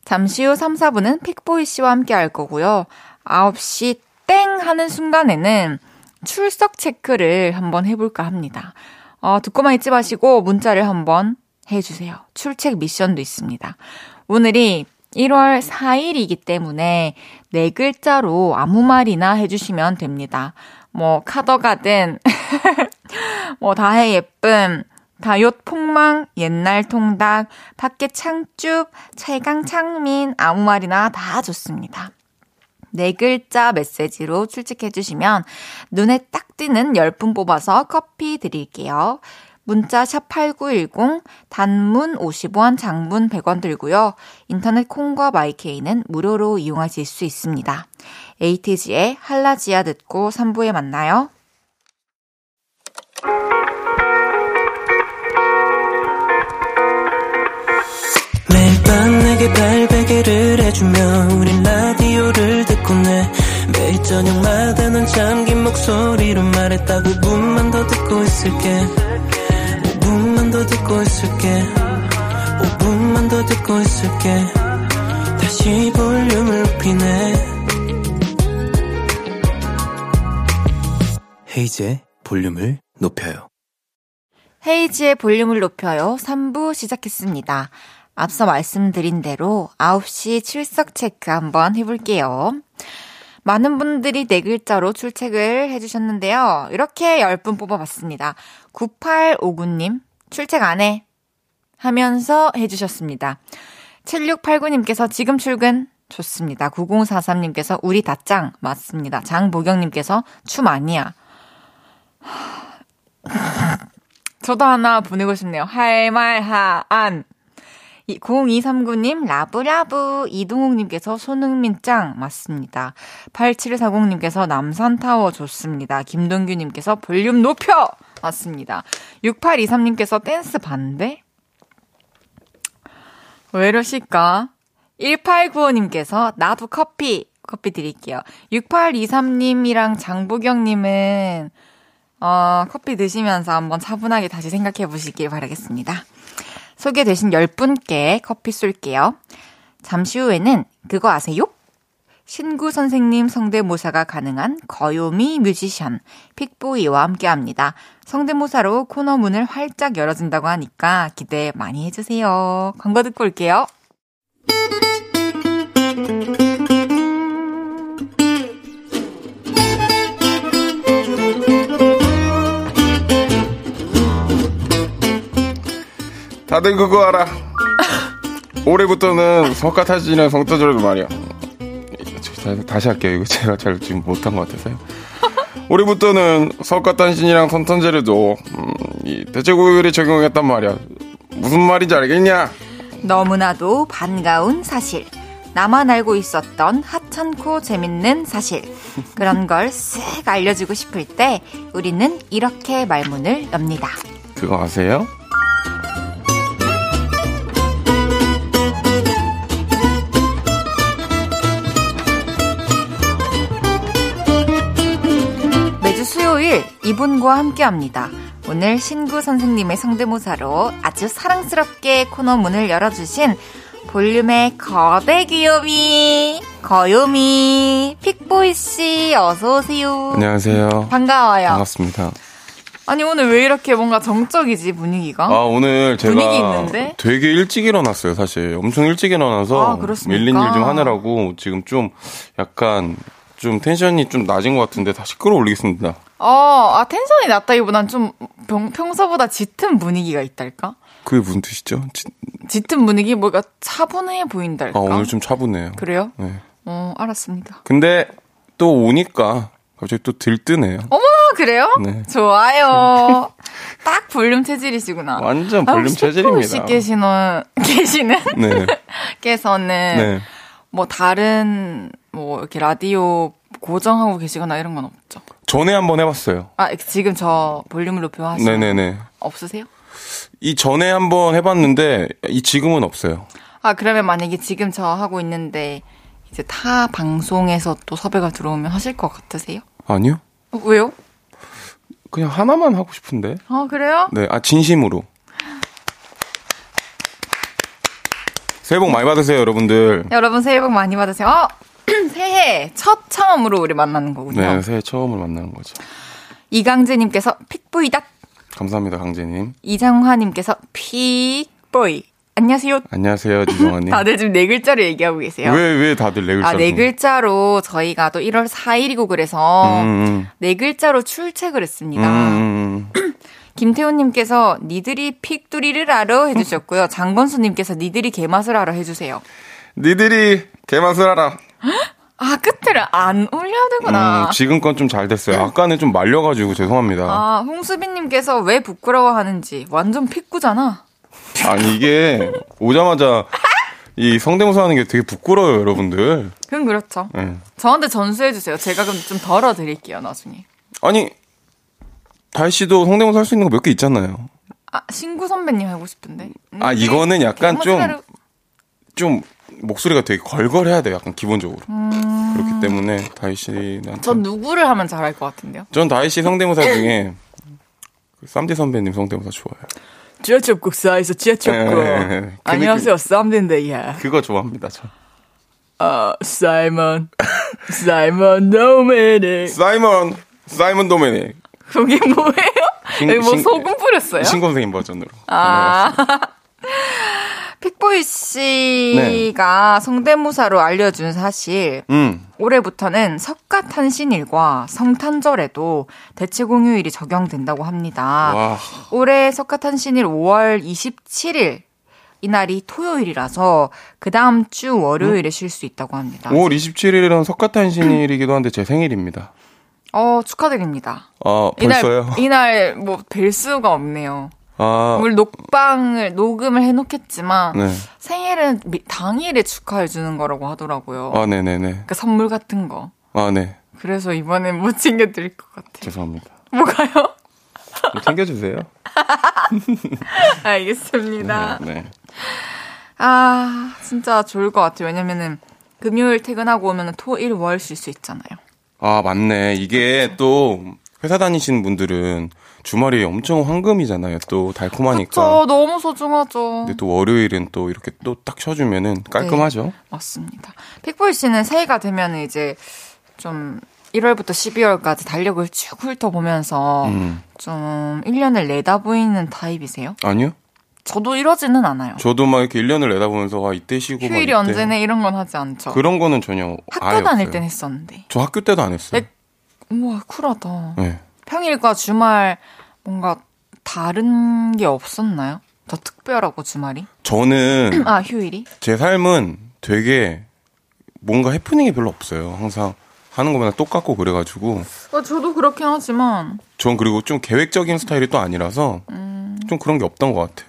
[SPEAKER 1] 잠시 후 3, 4분은 픽보이 씨와 함께 할 거고요. 9시 땡 하는 순간에는 출석 체크를 한번 해볼까 합니다. 어, 듣고만 있지 마시고 문자를 한번 해주세요. 출첵 미션도 있습니다. 오늘이 1월 4일이기 때문에 네 글자로 아무 말이나 해주시면 됩니다. 뭐, 카더가든, 뭐, 다해 예쁨, 다욤 폭망, 옛날 통닭, 밖에 창쭉, 최강 창민, 아무 말이나 다 좋습니다. 네 글자 메시지로 출첵해주시면 눈에 딱 띄는 10분 뽑아서 커피 드릴게요. 문자 샵 8910 단문 50원, 장문 100원 들고요. 인터넷 콩과 마이케이는 무료로 이용하실 수 있습니다. 에이티지의 할라지아 듣고 3부에 만나요. 매일 밤 내게 발베개를 해주며 우린 라디오를 듣고 내 매일 저녁마다 넌 잠긴 목소리로 말했다 5분만 더 듣고 있을게 5분만 더 듣고 있을게. 5분만 더 듣고 있을게. 다시 볼륨을 높이네. 헤이즈의 볼륨을 높여요. 헤이즈의 볼륨을 높여요. 3부 시작했습니다. 앞서 말씀드린 대로 9시 출석 체크 한번 해볼게요. 많은 분들이 네 글자로 출첵을 해주셨는데요. 이렇게 10분 뽑아봤습니다. 9859님, 출첵 안 해. 하면서 해주셨습니다. 7689님께서 지금 출근. 좋습니다. 9043님께서 우리 다짱. 맞습니다. 장보경님께서 춤 아니야. 저도 하나 보내고 싶네요. 할 말, 하, 않. 0239님, love love. 이동욱님께서 손흥민 짱. 맞습니다. 8740님께서 남산타워 좋습니다. 김동규님께서 볼륨 높여. 맞습니다. 6823님께서 댄스 반대? 왜 이러실까? 1895님께서 나도 커피. 커피 드릴게요. 6823님이랑 장보경님은, 어, 커피 드시면서 한번 차분하게 다시 생각해 보시길 바라겠습니다. 소개되신 10분께 커피 쏠게요. 잠시 후에는 그거 아세요? 신구 선생님 성대모사가 가능한 거요미 뮤지션 픽보이와 함께 합니다. 성대모사로 코너 문을 활짝 열어준다고 하니까 기대 많이 해주세요. 광고 듣고 올게요.
[SPEAKER 3] 다들 그거 알아. 올해부터는 석가탄신이랑 성탄절도 말이야. 다시 할게요. 이거 제가 잘 지금 못한 것 같아서요. 올해부터는 석가탄신이랑 성탄절에도 음, 이 대체고율이 적용했단 말이야. 무슨 말인지 알겠냐?
[SPEAKER 1] 너무나도 반가운 사실. 나만 알고 있었던 하찮고 재밌는 사실. 그런 걸 쓱 알려주고 싶을 때 우리는 이렇게 말문을 엽니다.
[SPEAKER 3] 그거 아세요?
[SPEAKER 1] 이분과 함께 합니다. 오늘 신구 선생님의 성대모사로 아주 사랑스럽게 코너 문을 열어주신 볼륨의 거대 귀요미, 거요미, 픽보이 씨, 어서오세요.
[SPEAKER 3] 안녕하세요.
[SPEAKER 1] 반가워요.
[SPEAKER 3] 반갑습니다.
[SPEAKER 1] 아니, 오늘 왜 이렇게 뭔가 정적이지, 분위기가?
[SPEAKER 3] 아, 오늘 제가
[SPEAKER 1] 분위기 있는데?
[SPEAKER 3] 되게 일찍 일어났어요, 사실. 엄청 일찍 일어나서
[SPEAKER 1] 아?
[SPEAKER 3] 밀린 일 좀 하느라고 지금 좀 약간 좀 텐션이 좀 낮은 것 같은데 다시 끌어올리겠습니다.
[SPEAKER 1] 어, 아, 텐션이 낮다기보단 좀 평, 평소보다 짙은 분위기가 있달까?
[SPEAKER 3] 그게 무슨 뜻이죠? 지-
[SPEAKER 1] 짚은 분위기 뭐가 차분해 보인달까?
[SPEAKER 3] 아, 오늘 좀 차분해요.
[SPEAKER 1] 그래요?
[SPEAKER 3] 네.
[SPEAKER 1] 어, 알았습니다.
[SPEAKER 3] 근데 또 오니까 갑자기 또 들뜨네요.
[SPEAKER 1] 어머나, 그래요?
[SPEAKER 3] 네.
[SPEAKER 1] 좋아요. 딱 볼륨 체질이시구나.
[SPEAKER 3] 완전 볼륨
[SPEAKER 1] 아,
[SPEAKER 3] 체질입니다.
[SPEAKER 1] 씨 계시는, 계시는?
[SPEAKER 3] 네.
[SPEAKER 1] 께서는
[SPEAKER 3] 네.
[SPEAKER 1] 뭐 다른 뭐 이렇게 라디오 고정하고 계시거나 이런 건 없죠.
[SPEAKER 3] 전에 한번 해봤어요.
[SPEAKER 1] 아, 지금 저 볼륨을 높여 하시는
[SPEAKER 3] 네네네.
[SPEAKER 1] 없으세요?
[SPEAKER 3] 이 전에 한번 해봤는데 이 지금은 없어요.
[SPEAKER 1] 아, 그러면 만약에 지금 저 하고 있는데 이제 타 방송에서 또 섭외가 들어오면 하실 것 같으세요?
[SPEAKER 3] 아니요?
[SPEAKER 1] 어, 왜요?
[SPEAKER 3] 그냥 하나만 하고 싶은데.
[SPEAKER 1] 아, 그래요?
[SPEAKER 3] 네, 아 진심으로. 새해 복 많이 받으세요, 여러분들.
[SPEAKER 1] 여러분 새해 복 많이 받으세요. 어, 새해 첫 처음으로 우리 만나는 거군요.
[SPEAKER 3] 네, 새해 처음으로 만나는 거죠.
[SPEAKER 1] 이강재님께서 픽보이다.
[SPEAKER 3] 감사합니다, 강재님.
[SPEAKER 1] 이장화님께서 픽보이. 안녕하세요.
[SPEAKER 3] 안녕하세요, 지성아님.
[SPEAKER 1] 다들 지금 네 글자로 얘기하고 계세요.
[SPEAKER 3] 왜, 왜 다들 네 글자?
[SPEAKER 1] 아, 네 글자로 저희가 또 1월 4일이고 그래서
[SPEAKER 3] 음,
[SPEAKER 1] 네 글자로 출첵을
[SPEAKER 3] 음,
[SPEAKER 1] 했습니다.
[SPEAKER 3] 음, 음.
[SPEAKER 1] 김태훈님께서 니들이 픽두리를 알아 해주셨고요. 장건수님께서 니들이 개맛을 알아 해주세요.
[SPEAKER 3] 니들이 개맛을 알아.
[SPEAKER 1] 아 끝을 안 올려야 되구나.
[SPEAKER 3] 음, 지금 건 좀 잘 됐어요. 아까는 좀 말려가지고 죄송합니다.
[SPEAKER 1] 아 홍수빈님께서 왜 부끄러워하는지 완전 픽구잖아.
[SPEAKER 3] 아니, 이게 오자마자 이 성대모사 하는 게 되게 부끄러워요, 여러분들.
[SPEAKER 1] 그럼 그렇죠.
[SPEAKER 3] 예.
[SPEAKER 1] 저한테 전수해주세요. 제가 그럼 좀 덜어드릴게요 나중에.
[SPEAKER 3] 아니, 다희 씨도 성대모사 할 수 있는 거 몇 개 있잖아요.
[SPEAKER 1] 아 신구 선배님 하고 싶은데. 음,
[SPEAKER 3] 아, 이거는 약간 좀- 좀 목소리가 되게 걸걸해야 돼요, 약간 기본적으로. 그렇기 때문에 다희 씨한테.
[SPEAKER 1] 음. 전 누구를 하면 잘할 것 같은데요?
[SPEAKER 3] 전 다희 씨 성대모사 중에 그 쌈디 선배님 성대모사 좋아요.
[SPEAKER 1] 지하철 국사에서 지하철
[SPEAKER 3] 예, 예, 예. 그
[SPEAKER 1] 안녕하세요 쌈딘데요.
[SPEAKER 3] 그거 좋아합니다, 저.
[SPEAKER 1] 어 사이먼 사이먼 노메닉
[SPEAKER 3] 사이먼, 사이먼 도메닉.
[SPEAKER 1] 그게 뭐예요?
[SPEAKER 3] 신-
[SPEAKER 1] 뭐
[SPEAKER 3] 신-
[SPEAKER 1] 소금 뿌렸어요?
[SPEAKER 3] 신검생님 버전으로.
[SPEAKER 1] 아 픽보이 씨가 성대모사로 알려준 사실
[SPEAKER 3] 음,
[SPEAKER 1] 올해부터는 석가탄신일과 성탄절에도 대체공휴일이 적용된다고 합니다.
[SPEAKER 3] 와.
[SPEAKER 1] 올해 석가탄신일 5월 27일 이날이 토요일이라서 그 다음 주 월요일에 쉴수 있다고 합니다.
[SPEAKER 3] 5월 27일은 석가탄신일이기도 한데 제 생일입니다.
[SPEAKER 1] 어 축하드립니다.
[SPEAKER 3] 아, 벌써요?
[SPEAKER 1] 이날 이날 뭐 뵐 수가 없네요.
[SPEAKER 3] 아,
[SPEAKER 1] 오늘 녹방을 녹음을 해놓겠지만
[SPEAKER 3] 네.
[SPEAKER 1] 생일은 미- 당일에 축하해 주는 거라고 하더라고요.
[SPEAKER 3] 아, 네네네.
[SPEAKER 1] 그러니까 선물 같은 거.
[SPEAKER 3] 아, 네.
[SPEAKER 1] 그래서 이번엔 못 챙겨드릴 것 같아요.
[SPEAKER 3] 죄송합니다.
[SPEAKER 1] 뭐가요?
[SPEAKER 3] 좀 챙겨주세요.
[SPEAKER 1] 알겠습니다.
[SPEAKER 3] 네.
[SPEAKER 1] 아 진짜 좋을 것 같아요. 왜냐면은 금요일 퇴근하고 오면은 토, 일, 월 쉴 수 있잖아요.
[SPEAKER 3] 아, 맞네. 이게 또 회사 다니시는 분들은 주말이 엄청 황금이잖아요. 또 달콤하니까.
[SPEAKER 1] 저 너무 소중하죠.
[SPEAKER 3] 근데 또 월요일은 또 이렇게 또 딱 쉬어주면은 깔끔하죠.
[SPEAKER 1] 맞습니다. 픽보이 씨는 새해가 되면 이제 좀 1월부터 12월까지 달력을 쭉 훑어보면서
[SPEAKER 3] 음.
[SPEAKER 1] 좀 1년을 내다보이는 타입이세요?
[SPEAKER 3] 아니요?
[SPEAKER 1] 저도 이러지는 않아요.
[SPEAKER 3] 저도 막 이렇게 1년을 내다보면서 아, 이때 쉬고 막
[SPEAKER 1] 휴일이. 언제네 이런 건 하지 않죠.
[SPEAKER 3] 그런 거는 전혀
[SPEAKER 1] 학교 다닐
[SPEAKER 3] 없어요.
[SPEAKER 1] 땐 했었는데.
[SPEAKER 3] 저 학교 때도 안 했어요.
[SPEAKER 1] 네. 우와 쿨하다.
[SPEAKER 3] 네.
[SPEAKER 1] 평일과 주말 뭔가 다른 게 없었나요? 더 특별하고 주말이?
[SPEAKER 3] 저는
[SPEAKER 1] 아 휴일이?
[SPEAKER 3] 제 삶은 되게 뭔가 해프닝이 별로 없어요. 항상 하는 거마다 똑같고 그래가지고
[SPEAKER 1] 어, 저도 그렇긴 하지만
[SPEAKER 3] 전 그리고 좀 계획적인 스타일이 또 아니라서
[SPEAKER 1] 음.
[SPEAKER 3] 좀 그런 게 없던 것 같아요.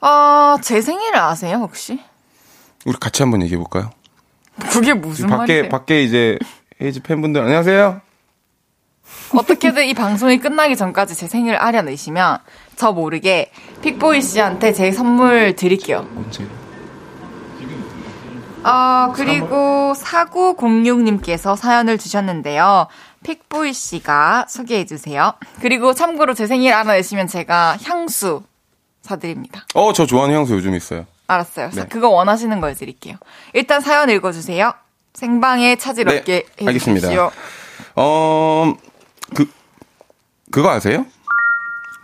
[SPEAKER 1] 아 제 생일을 아세요 혹시?
[SPEAKER 3] 우리 같이 한번 얘기해 볼까요?
[SPEAKER 1] 그게 무슨
[SPEAKER 3] 밖에
[SPEAKER 1] 말이세요?
[SPEAKER 3] 밖에 이제 헤이즈 팬분들 안녕하세요.
[SPEAKER 1] 어떻게든 이 방송이 끝나기 전까지 제 생일을 알아내시면 저 모르게 픽보이 씨한테 제 선물 드릴게요.
[SPEAKER 3] 언제?
[SPEAKER 1] 아, 그리고 4906님께서 사연을 주셨는데요. 픽보이 씨가 소개해 주세요. 그리고 참고로 제 생일 알아내시면 제가 향수 사드립니다.
[SPEAKER 3] 어, 저 좋아하는 향수 요즘 있어요.
[SPEAKER 1] 알았어요.
[SPEAKER 3] 네.
[SPEAKER 1] 그거 원하시는 거 해드릴게요. 일단 사연 읽어주세요. 생방에 차질
[SPEAKER 3] 네,
[SPEAKER 1] 없게
[SPEAKER 3] 알겠습니다.
[SPEAKER 1] 해주십시오.
[SPEAKER 3] 어, 그, 그거 아세요?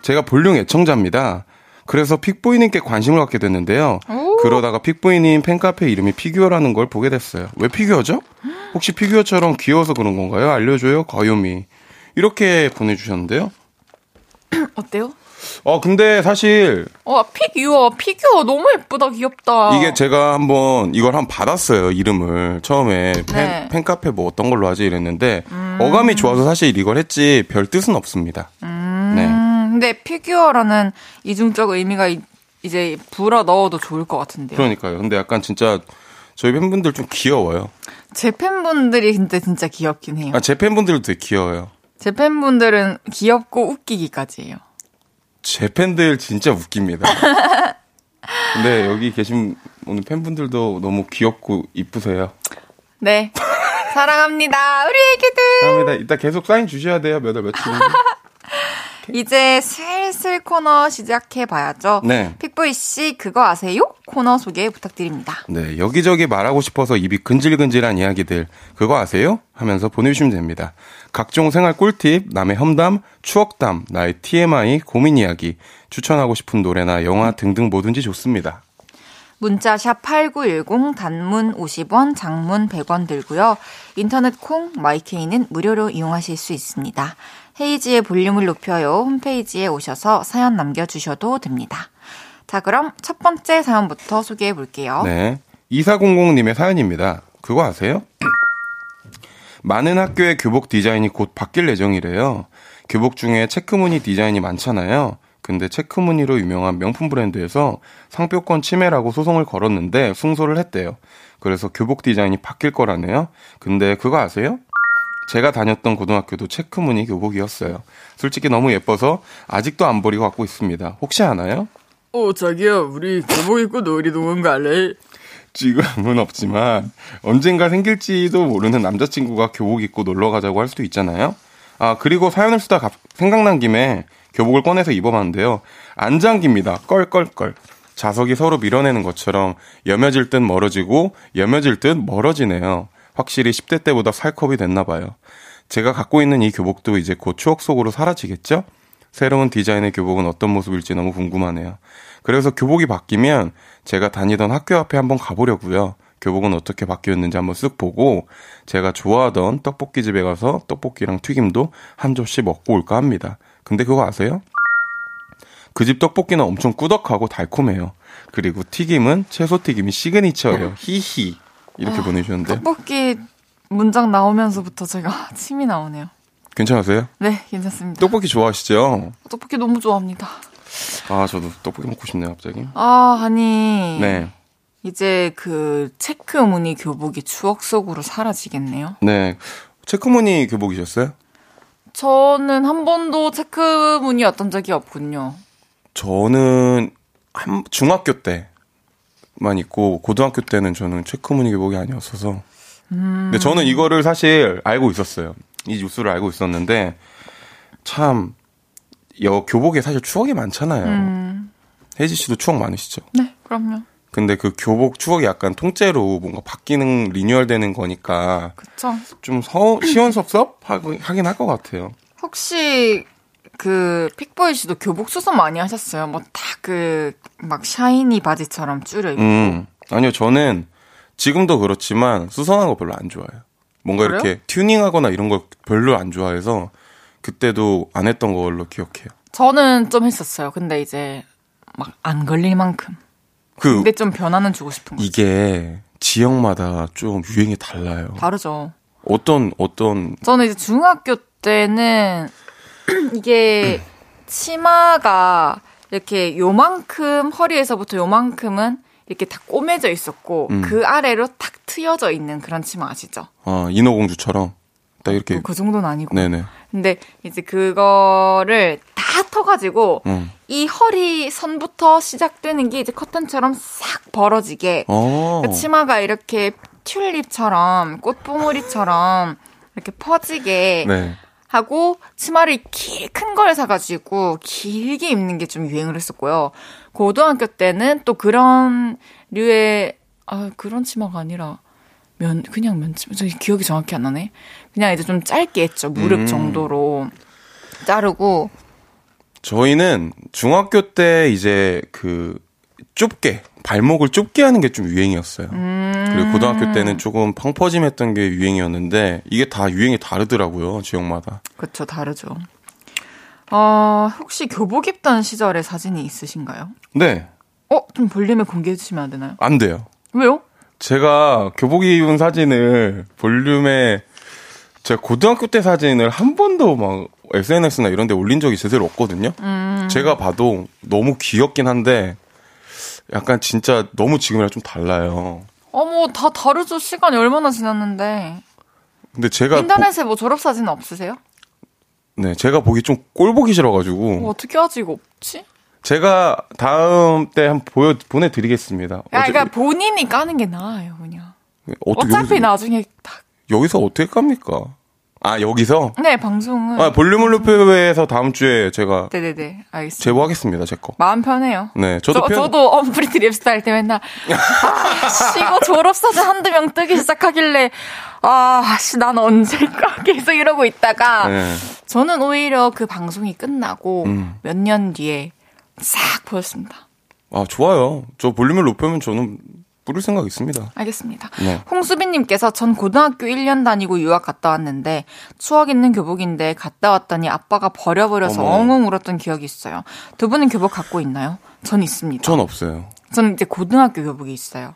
[SPEAKER 3] 제가 볼륨 애청자입니다. 그래서 픽보이님께 관심을 갖게 됐는데요. 그러다가 픽보이님 팬카페 이름이 피규어라는 걸 보게 됐어요. 왜 피규어죠? 혹시 피규어처럼 귀여워서 그런 건가요? 알려줘요, 귀요미. 이렇게 보내주셨는데요.
[SPEAKER 1] 어때요?
[SPEAKER 3] 어, 근데 사실
[SPEAKER 1] 어, 피규어, 피규어 너무 예쁘다, 귀엽다.
[SPEAKER 3] 이게 제가 한번 이걸 한번 받았어요 이름을 처음에 팬,
[SPEAKER 1] 네. 음.
[SPEAKER 3] 팬카페 뭐 어떤 걸로 하지 이랬는데 어감이 좋아서 사실 이걸 했지 별 뜻은 없습니다. 네.
[SPEAKER 1] 음, 근데 피규어라는 이중적 의미가 이, 제 불어 넣어도 좋을 것 같은데요.
[SPEAKER 3] 그러니까요. 근데 약간 진짜 저희 팬분들 좀 귀여워요.
[SPEAKER 1] 제 팬분들이 근데 진짜 귀엽긴 해요.
[SPEAKER 3] 아, 제 팬분들도 되게 귀여워요.
[SPEAKER 1] 제 팬분들은 귀엽고 웃기기까지 해요.
[SPEAKER 3] 제 팬들 진짜 웃깁니다. 근데 여기 계신 오늘 팬분들도 너무 귀엽고 이쁘세요.
[SPEAKER 1] 네. 사랑합니다. 우리 애기들.
[SPEAKER 3] 감사합니다. 이따 계속 사인 주셔야 돼요. 몇월 며칠인지.
[SPEAKER 1] 이제 슬슬 코너 시작해 봐야죠.
[SPEAKER 3] 네.
[SPEAKER 1] 픽보이 씨 그거 아세요? 코너 소개 부탁드립니다.
[SPEAKER 3] 네, 여기저기 말하고 싶어서 입이 근질근질한 이야기들, 그거 아세요? 하면서 보내주시면 됩니다. 각종 생활 꿀팁, 남의 험담, 추억담, 나의 TMI, 고민 이야기, 추천하고 싶은 노래나 영화 등등 뭐든지 좋습니다.
[SPEAKER 1] 문자 샵 8910 단문 50원, 장문 100원 들고요. 인터넷 콩, 마이케이는 무료로 이용하실 수 있습니다. 헤이지의 볼륨을 높여요. 홈페이지에 오셔서 사연 남겨주셔도 됩니다. 자, 그럼 첫 번째 사연부터 소개해 볼게요.
[SPEAKER 3] 네. 2400님의 사연입니다. 그거 아세요? 많은 학교의 교복 디자인이 곧 바뀔 예정이래요. 교복 중에 체크무늬 디자인이 많잖아요. 근데 체크무늬로 유명한 명품 브랜드에서 상표권 침해라고 소송을 걸었는데 승소를 했대요. 그래서 교복 디자인이 바뀔 거라네요. 근데 그거 아세요? 제가 다녔던 고등학교도 체크 무늬 교복이었어요. 솔직히 너무 예뻐서 아직도 안 버리고 갖고 있습니다. 혹시 아나요?
[SPEAKER 1] 어, 자기야, 우리 교복 입고 놀이동원 갈래?
[SPEAKER 3] 지금은 없지만 언젠가 생길지도 모르는 남자친구가 교복 입고 놀러 가자고 할 수도 있잖아요. 아 그리고 사연을 쓰다 갑- 생각난 김에 교복을 꺼내서 입어봤는데요. 안 잠깁니다. 껄껄껄. 자석이 서로 밀어내는 것처럼 여며질 듯 멀어지고 여며질 듯 멀어지네요. 확실히 10대 때보다 살컵이 됐나 봐요. 제가 갖고 있는 이 교복도 이제 곧 추억 속으로 사라지겠죠? 새로운 디자인의 교복은 어떤 모습일지 너무 궁금하네요. 그래서 교복이 바뀌면 제가 다니던 학교 앞에 한번 가보려고요. 교복은 어떻게 바뀌었는지 한번 쓱 보고 제가 좋아하던 떡볶이 집에 가서 떡볶이랑 튀김도 한 접시 먹고 올까 합니다. 근데 그거 아세요? 그 집 떡볶이는 엄청 꾸덕하고 달콤해요. 그리고 튀김은 채소 튀김이 시그니처예요. 히히. 이렇게 보내주셨는데
[SPEAKER 1] 떡볶이 문장 나오면서부터 제가 침이 나오네요.
[SPEAKER 3] 괜찮으세요?
[SPEAKER 1] 네, 괜찮습니다.
[SPEAKER 3] 떡볶이 좋아하시죠?
[SPEAKER 1] 떡볶이 너무 좋아합니다.
[SPEAKER 3] 아, 저도 떡볶이 먹고 싶네요, 갑자기.
[SPEAKER 1] 아, 아니.
[SPEAKER 3] 네.
[SPEAKER 1] 이제 그 체크 무늬 교복이 추억 속으로 사라지겠네요.
[SPEAKER 3] 네. 체크 무늬 교복이셨어요?
[SPEAKER 1] 저는 한 번도 체크 무늬였던 적이 없군요.
[SPEAKER 3] 저는 한 중학교 때 만 있고 고등학교 때는 저는 체크무늬 교복이 아니었어서. 근데 저는 이거를 사실 알고 있었어요. 이 뉴스를 알고 있었는데 참 여, 교복에 사실 추억이 많잖아요.
[SPEAKER 1] 음.
[SPEAKER 3] 혜지 씨도 추억 많으시죠?
[SPEAKER 1] 네, 그럼요.
[SPEAKER 3] 근데 그 교복 추억이 약간 통째로 뭔가 바뀌는 리뉴얼 되는 거니까
[SPEAKER 1] 그쵸.
[SPEAKER 3] 좀 서, 시원섭섭 하긴 할 것 같아요.
[SPEAKER 1] 혹시 그 픽보이 씨도 교복 수선 많이 하셨어요? 뭐 다 그 막 샤이니 바지처럼 줄여 입고.
[SPEAKER 3] 음. 아니요, 저는 지금도 그렇지만 수선한 거 별로 안 좋아해요. 뭔가
[SPEAKER 1] 그래요?
[SPEAKER 3] 이렇게 튜닝하거나 이런 걸 별로 안 좋아해서 그때도 안 했던 걸로 기억해요.
[SPEAKER 1] 저는 좀 했었어요. 근데 이제 막 안 걸릴 만큼.
[SPEAKER 3] 그
[SPEAKER 1] 근데 좀 변화는 주고 싶은 거.
[SPEAKER 3] 이게 지역마다 좀 유행이 달라요.
[SPEAKER 1] 다르죠.
[SPEAKER 3] 어떤 어떤
[SPEAKER 1] 저는 이제 중학교 때는 이게 치마가 이렇게 요만큼 허리에서부터 요만큼은 이렇게 다 꼬매져 있었고
[SPEAKER 3] 음.
[SPEAKER 1] 그 아래로 탁 트여져 있는 그런 치마 아시죠?
[SPEAKER 3] 아, 인어공주처럼 딱 이렇게
[SPEAKER 1] 뭐그 정도는 아니고.
[SPEAKER 3] 네네.
[SPEAKER 1] 근데 이제 그거를 다 터가지고
[SPEAKER 3] 음.
[SPEAKER 1] 이 허리 선부터 시작되는 게 이제 커튼처럼 싹 벌어지게
[SPEAKER 3] 어.
[SPEAKER 1] 그 치마가 이렇게 튤립처럼 꽃봉오리처럼 이렇게 퍼지게
[SPEAKER 3] 네.
[SPEAKER 1] 하고 치마를 큰걸 사가지고 길게 입는 게 좀 유행을 했었고요. 고등학교 때는 또 그런 류의 아 그런 치마가 아니라 면 그냥 면치마 저 기억이 정확히 안 나네. 그냥 이제 좀 짧게 했죠 무릎
[SPEAKER 3] 음.
[SPEAKER 1] 정도로 자르고
[SPEAKER 3] 저희는 중학교 때 이제 그 좁게 발목을 좁게 하는 게 좀 유행이었어요.
[SPEAKER 1] 음.
[SPEAKER 3] 그리고 고등학교 때는 조금 펑퍼짐했던 게 유행이었는데 이게 다 유행이 다르더라고요 지역마다.
[SPEAKER 1] 그쵸 다르죠. 어 혹시 교복 입던 시절의 사진이 있으신가요?
[SPEAKER 3] 네,
[SPEAKER 1] 어 좀 볼륨에 공개해 주시면 안 되나요?
[SPEAKER 3] 안 돼요.
[SPEAKER 1] 왜요?
[SPEAKER 3] 제가 교복 입은 사진을 볼륨에 제가 고등학교 때 사진을 한 번도 막 SNS나 이런 데 올린 적이 제대로 없거든요.
[SPEAKER 1] 음.
[SPEAKER 3] 제가 봐도 너무 귀엽긴 한데 약간 진짜 너무 지금이랑 좀 달라요.
[SPEAKER 1] 어머 다 다르죠 시간이 얼마나 지났는데
[SPEAKER 3] 근데 제가
[SPEAKER 1] 인터넷에 뭐 졸업 사진 없으세요?
[SPEAKER 3] 보, 네, 제가 보기 좀 꼴 보기 싫어 가지고
[SPEAKER 1] 뭐 어떻게 하지 이거 없지?
[SPEAKER 3] 제가 다음 때한 보여 보내 드리겠습니다.
[SPEAKER 1] 야, 그러니까 본인이 까는 게 나아요 그냥. 어차피
[SPEAKER 3] 여기서,
[SPEAKER 1] 나중에 다.
[SPEAKER 3] 여기서 어떻게 깝니까? 아, 여기서
[SPEAKER 1] 네 방송은.
[SPEAKER 3] 아, 볼륨을 높여서 다음 주에 제가
[SPEAKER 1] 네네네 알겠습니다.
[SPEAKER 3] 제보하겠습니다, 제 거.
[SPEAKER 1] 마음 편해요.
[SPEAKER 3] 네, 저도
[SPEAKER 1] 저,
[SPEAKER 3] 편-
[SPEAKER 1] 저도 언프리티 랩스타 할 때 맨날 아, 씨, 이거 졸업사진 한두 명 뜨기 시작하길래 아, 씨, 난 언제까 계속 이러고 있다가
[SPEAKER 3] 네.
[SPEAKER 1] 저는 오히려 그 방송이 끝나고
[SPEAKER 3] 음.
[SPEAKER 1] 몇년 뒤에 싹 보였습니다.
[SPEAKER 3] 아, 좋아요. 저 볼륨을 높이면 저는 부를 생각 있습니다.
[SPEAKER 1] 알겠습니다.
[SPEAKER 3] 네.
[SPEAKER 1] 홍수빈님께서 전 고등학교 1년 다니고 유학 갔다 왔는데 추억 있는 교복인데 갔다 왔더니 아빠가 버려버려서
[SPEAKER 3] 어머.
[SPEAKER 1] 엉엉 울었던 기억이 있어요. 두 분은 교복 갖고 있나요? 전 있습니다.
[SPEAKER 3] 전 없어요.
[SPEAKER 1] 저는 이제 고등학교 교복이 있어요.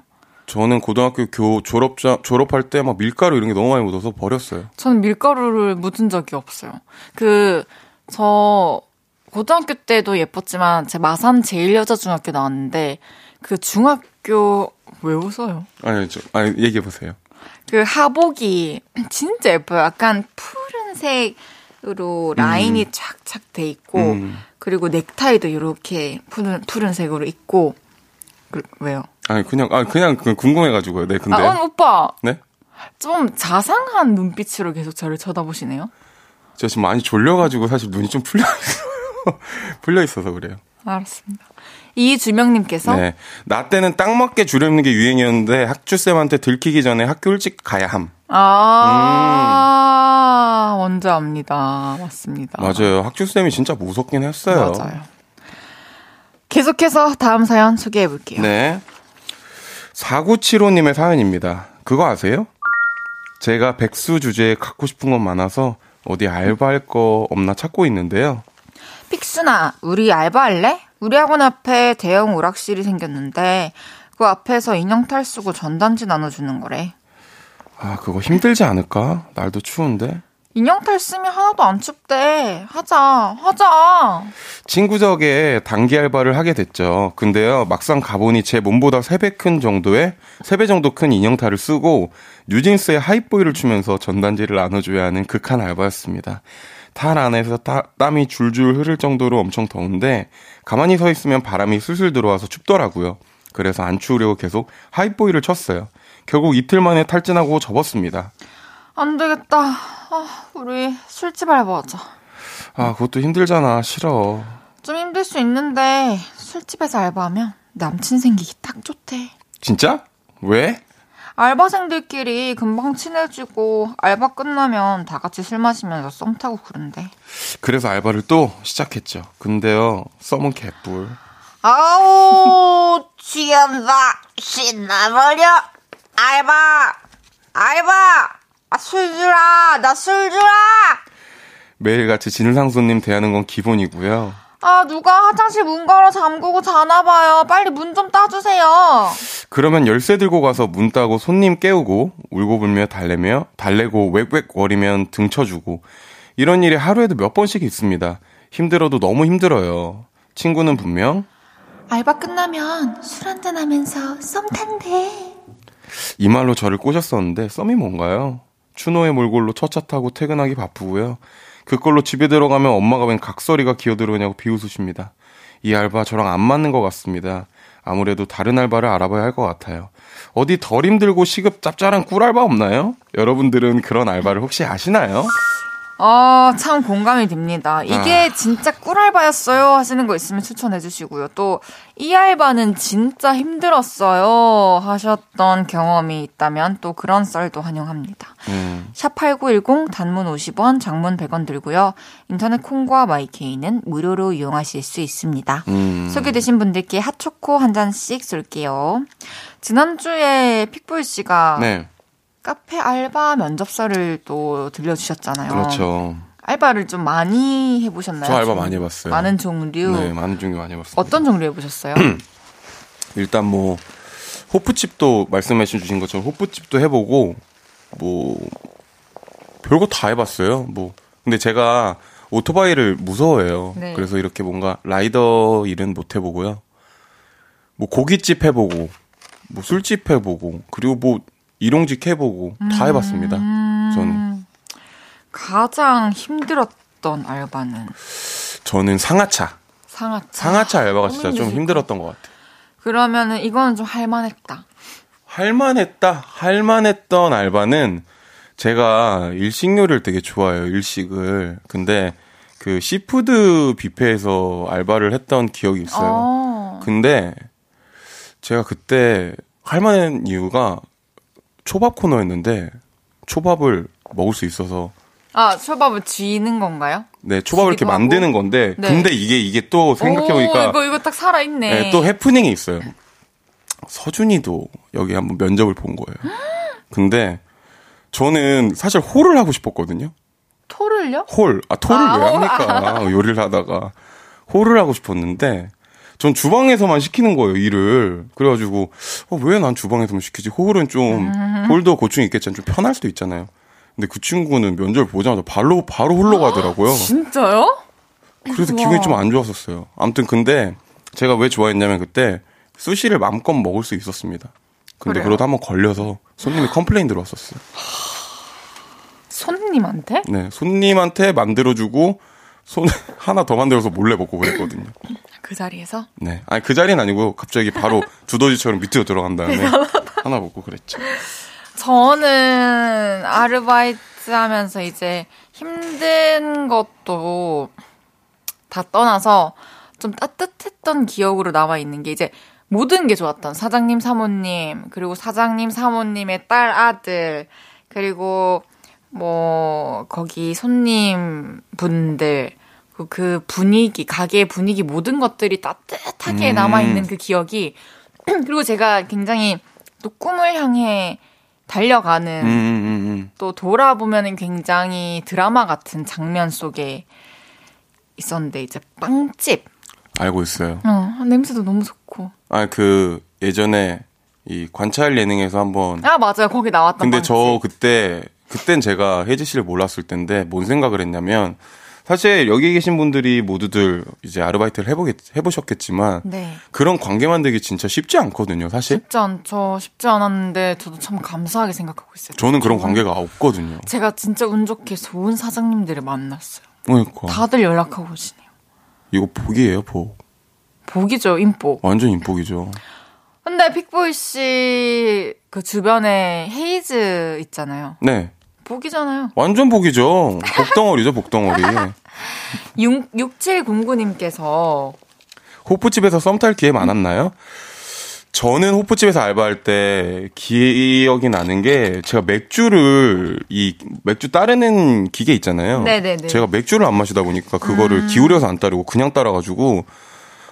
[SPEAKER 3] 저는 고등학교 교 졸업자 졸업할 때 막 밀가루 이런 게 너무 많이 묻어서 버렸어요.
[SPEAKER 1] 저는 밀가루를 묻은 적이 없어요. 그, 저, 고등학교 때도 예뻤지만, 제 마산 제일여자중학교 나왔는데, 그 중학교, 왜 웃어요?
[SPEAKER 3] 아니, 저, 아니 얘기해 보세요.
[SPEAKER 1] 그 하복이 진짜 예뻐요. 약간 푸른색으로 라인이 쫙쫙 돼 있고,
[SPEAKER 3] 음.
[SPEAKER 1] 그리고 넥타이도 이렇게 푸른, 푸른색으로 있고, 그, 왜요?
[SPEAKER 3] 아니 그냥 아 그냥 그 궁금해가지고요. 네, 근데
[SPEAKER 1] 아, 어, 오빠!
[SPEAKER 3] 네,
[SPEAKER 1] 좀 자상한 눈빛으로 계속 저를 쳐다보시네요?
[SPEAKER 3] 제가 지금 많이 졸려가지고 사실 눈이 좀 풀려. 풀려 있어서 그래요.
[SPEAKER 1] 알았습니다. 이주명님께서
[SPEAKER 3] 네, 나 때는 딱 맞게 줄여 입는 게 유행이었는데 학주 쌤한테 들키기 전에 학교 일찍 가야 함.
[SPEAKER 1] 아, 먼저 압니다. 맞습니다.
[SPEAKER 3] 맞아요. 학주 쌤이 진짜 무섭긴 했어요.
[SPEAKER 1] 맞아요. 계속해서 다음 사연 소개해 볼게요.
[SPEAKER 3] 네. 4975님의 사연입니다. 그거 아세요? 제가 백수 주제에 갖고 싶은 건 많아서 어디 알바할 거 없나 찾고 있는데요.
[SPEAKER 1] 픽순아, 우리 알바할래? 우리 학원 앞에 대형 오락실이 생겼는데 그 앞에서 인형 탈 쓰고 전단지 나눠주는 거래.
[SPEAKER 3] 아, 그거 힘들지 않을까? 날도 추운데.
[SPEAKER 1] 인형 탈 쓰면 하나도 안 춥대. 하자, 하자.
[SPEAKER 3] 친구 덕에 단기 알바를 하게 됐죠. 근데요, 막상 가보니 제 몸보다 3배 큰 정도의, 3배 정도 큰 인형 탈을 쓰고, 뉴진스의 하이보이를 추면서 전단지를 나눠줘야 하는 극한 알바였습니다. 탈 안에서 따, 땀이 줄줄 흐를 정도로 엄청 더운데, 가만히 서 있으면 바람이 술술 들어와서 춥더라고요. 그래서 안 추우려고 계속 하이보이를 쳤어요. 결국 이틀 만에 탈진하고 접었습니다.
[SPEAKER 1] 안 되겠다. 아, 우리 술집 알바하자.
[SPEAKER 3] 아, 그것도 힘들잖아. 싫어.
[SPEAKER 1] 좀 힘들 수 있는데 술집에서 알바하면 남친 생기기 딱 좋대.
[SPEAKER 3] 진짜? 왜?
[SPEAKER 1] 알바생들끼리 금방 친해지고 알바 끝나면 다 같이 술 마시면서 썸 타고 그런데.
[SPEAKER 3] 그래서 알바를 또 시작했죠. 근데요, 썸은 개뿔.
[SPEAKER 1] 아우 취한다 신나버려 알바 알바 아, 술 주라 나 술 주라
[SPEAKER 3] 매일같이 진상 손님 대하는 건 기본이고요.
[SPEAKER 1] 아 누가 화장실 문 걸어 잠그고 자나 봐요 빨리 문 좀 따주세요
[SPEAKER 3] 그러면 열쇠 들고 가서 문 따고 손님 깨우고 울고 불며 달래며 달래고 웩웩거리면 등 쳐주고 이런 일이 하루에도 몇 번씩 있습니다. 힘들어도 너무 힘들어요. 친구는 분명
[SPEAKER 1] 알바 끝나면 술 한잔 하면서 썸 탄대
[SPEAKER 3] 이 말로 저를 꼬셨었는데 썸이 뭔가요? 추노의 몰골로 첫차 타고 퇴근하기 바쁘고요. 그걸로 집에 들어가면 엄마가 웬 각설이가 기어들어오냐고 비웃으십니다. 이 알바 저랑 안 맞는 것 같습니다. 아무래도 다른 알바를 알아봐야 할 것 같아요. 어디 덜 힘들고 시급 짭짤한 꿀알바 없나요? 여러분들은 그런 알바를 혹시 아시나요?
[SPEAKER 1] 아, 참 공감이 됩니다. 이게
[SPEAKER 3] 아.
[SPEAKER 1] 진짜 꿀알바였어요 하시는 거 있으면 추천해 주시고요. 또, 이 알바는 진짜 힘들었어요 하셨던 경험이 있다면 또 그런 썰도 환영합니다.
[SPEAKER 3] 음,
[SPEAKER 1] 샵8910 단문 50원, 장문 100원 들고요. 인터넷 콩과 마이케이는 무료로 이용하실 수 있습니다.
[SPEAKER 3] 음.
[SPEAKER 1] 소개되신 분들께 핫초코 한 잔씩 쏠게요. 지난주에 픽보이 씨가
[SPEAKER 3] 네,
[SPEAKER 1] 카페 알바 면접서를 또 들려주셨잖아요.
[SPEAKER 3] 그렇죠.
[SPEAKER 1] 알바를 좀 많이 해보셨나요?
[SPEAKER 3] 저 알바
[SPEAKER 1] 좀
[SPEAKER 3] 많이 해봤어요.
[SPEAKER 1] 많은 종류.
[SPEAKER 3] 네, 많은 종류 많이 해봤어요.
[SPEAKER 1] 어떤 종류 해보셨어요?
[SPEAKER 3] 일단 뭐 호프집도 말씀해 주신 것처럼 호프집도 해보고 뭐 별거 다 해봤어요. 뭐 근데 제가 오토바이를 무서워해요.
[SPEAKER 1] 네.
[SPEAKER 3] 그래서 이렇게 뭔가 라이더 일은 못 해보고요. 뭐 고깃집 해보고 뭐 술집 해보고 그리고 뭐 일용직 해보고 다 해봤습니다. 저는
[SPEAKER 1] 음, 가장 힘들었던 알바는
[SPEAKER 3] 저는 상하차
[SPEAKER 1] 상하차.
[SPEAKER 3] 상하차 알바가 진짜 좀 힘들었던 것 같아요.
[SPEAKER 1] 그러면은 이거는 좀 할만했다.
[SPEAKER 3] 할만했다. 할만했던 알바는 제가 일식 요리를 되게 좋아해요. 일식을. 근데 그 시푸드 뷔페에서 알바를 했던 기억이 있어요.
[SPEAKER 1] 어.
[SPEAKER 3] 근데 제가 그때 할만한 이유가 초밥 코너였는데 초밥을 먹을 수 있어서
[SPEAKER 1] 아, 초밥을 쥐는 건가요?
[SPEAKER 3] 네 초밥을 이렇게? 만드는 건데
[SPEAKER 1] 네.
[SPEAKER 3] 근데 이게 이게 또 생각해 보니까
[SPEAKER 1] 오, 이거 이거 딱 살아 있네.
[SPEAKER 3] 네, 또 해프닝이 있어요. 서준이도 여기 한번 면접을 본 거예요. 근데 저는 사실 홀을 하고 싶었거든요.
[SPEAKER 1] 토를요?
[SPEAKER 3] 홀. 아, 토를
[SPEAKER 1] 아,
[SPEAKER 3] 왜
[SPEAKER 1] 홀.
[SPEAKER 3] 합니까? 요리를 하다가. 홀을 하고 싶었는데, 전 주방에서만 시키는 거예요, 일을. 그래가지고, 어, 왜 난 주방에서만 시키지? 홀은 좀,
[SPEAKER 1] 음.
[SPEAKER 3] 홀도 고충이 있겠지만 좀 편할 수도 있잖아요. 근데 그 친구는 면접을 보자마자 바로, 바로 홀로 가더라고요.
[SPEAKER 1] 진짜요?
[SPEAKER 3] 그래서. 기분이 좀 안 좋았었어요. 아무튼 근데 제가 왜 좋아했냐면 그때 스시를 마음껏 먹을 수 있었습니다. 근데
[SPEAKER 1] 그래요?
[SPEAKER 3] 그러다 한번 걸려서 손님이 complain 들어왔었어요.
[SPEAKER 1] 손님한테?
[SPEAKER 3] 네, 손님한테 만들어주고 손 하나 더 만들어서 몰래 먹고 그랬거든요.
[SPEAKER 1] 그 자리에서?
[SPEAKER 3] 네, 아니 그 자리는 아니고 갑자기 바로 두더지처럼 밑으로 들어간 다음에 하나 먹고 그랬죠.
[SPEAKER 1] 저는 아르바이트 하면서 이제 힘든 것도 다 떠나서 좀 따뜻했던 기억으로 남아 있는 게 이제 모든 게 좋았던 사장님, 사모님, 그리고 사장님, 사모님의 딸, 아들, 그리고 뭐, 거기 손님 분들, 그- 그 분위기, 가게 분위기 모든 것들이 따뜻하게
[SPEAKER 3] 음.
[SPEAKER 1] 남아있는 그 기억이, 그리고 제가 굉장히 또 꿈을 향해 달려가는
[SPEAKER 3] 음, 음, 음, 음.
[SPEAKER 1] 또 돌아보면 굉장히 드라마 같은 장면 속에 있었는데 이제 빵집
[SPEAKER 3] 알고 있어요.
[SPEAKER 1] 어, 냄새도 너무 좋고
[SPEAKER 3] 아 그 예전에 이 관찰 예능에서 한번
[SPEAKER 1] 아 맞아요 거기 나왔던
[SPEAKER 3] 근데
[SPEAKER 1] 빵집.
[SPEAKER 3] 저 그때 그땐 제가 혜지 씨를 몰랐을 텐데 뭔 생각을 했냐면 사실 여기 계신 분들이 모두들 이제 아르바이트를 해보겠, 해보셨겠지만
[SPEAKER 1] 네.
[SPEAKER 3] 그런 관계 만들기 진짜 쉽지 않거든요, 사실.
[SPEAKER 1] 쉽지 않죠. 쉽지 않았는데 저도 참 감사하게 생각하고 있어요.
[SPEAKER 3] 저는 그런 관계가 없거든요.
[SPEAKER 1] 제가 진짜 운 좋게 좋은 사장님들을 만났어요.
[SPEAKER 3] 그러니까
[SPEAKER 1] 다들 연락하고 오시네요.
[SPEAKER 3] 이거 복이에요, 복.
[SPEAKER 1] 복이죠, 인복.
[SPEAKER 3] 완전 인복이죠.
[SPEAKER 1] 근데 픽보이 씨 그 주변에 헤이즈 있잖아요.
[SPEAKER 3] 네.
[SPEAKER 1] 복이잖아요.
[SPEAKER 3] 완전 복이죠. 복덩어리죠, 복덩어리.
[SPEAKER 1] 6, 6709님께서
[SPEAKER 3] 호프집에서 썸탈 기회 많았나요? 저는 호프집에서 알바할 때 기억이 나는 게 제가 맥주를 이 맥주 따르는 기계 있잖아요.
[SPEAKER 1] 네네네.
[SPEAKER 3] 제가 맥주를 안 마시다 보니까 그거를
[SPEAKER 1] 음.
[SPEAKER 3] 기울여서 안 따르고 그냥 따라가지고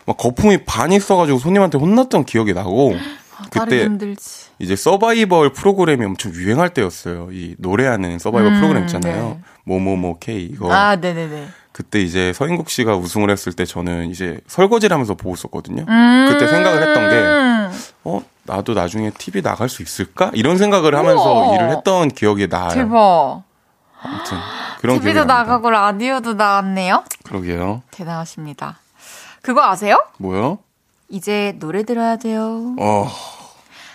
[SPEAKER 3] 막 거품이 반 있어가지고 손님한테 혼났던 기억이 나고 그때
[SPEAKER 1] 힘들지.
[SPEAKER 3] 이제 서바이벌 프로그램이 엄청 유행할 때였어요. 이 노래하는 서바이벌
[SPEAKER 1] 음,
[SPEAKER 3] 프로그램 있잖아요.
[SPEAKER 1] 네.
[SPEAKER 3] 뭐뭐뭐 K 이거.
[SPEAKER 1] 아, 네네네.
[SPEAKER 3] 그때 이제 서인국 씨가 우승을 했을 때 저는 이제 설거지를 하면서 보고 있었거든요.
[SPEAKER 1] 음.
[SPEAKER 3] 그때 생각을 했던 게, 어, 나도 나중에 TV 나갈 수 있을까? 이런 생각을 하면서. 일을 했던 기억이 나요.
[SPEAKER 1] 대박.
[SPEAKER 3] 아무튼 그런 기억이
[SPEAKER 1] TV도. 나가고 라디오도 나왔네요.
[SPEAKER 3] 그러게요.
[SPEAKER 1] 대단하십니다. 그거 아세요?
[SPEAKER 3] 뭐요?
[SPEAKER 1] 이제 노래 들어야 돼요.
[SPEAKER 3] 어,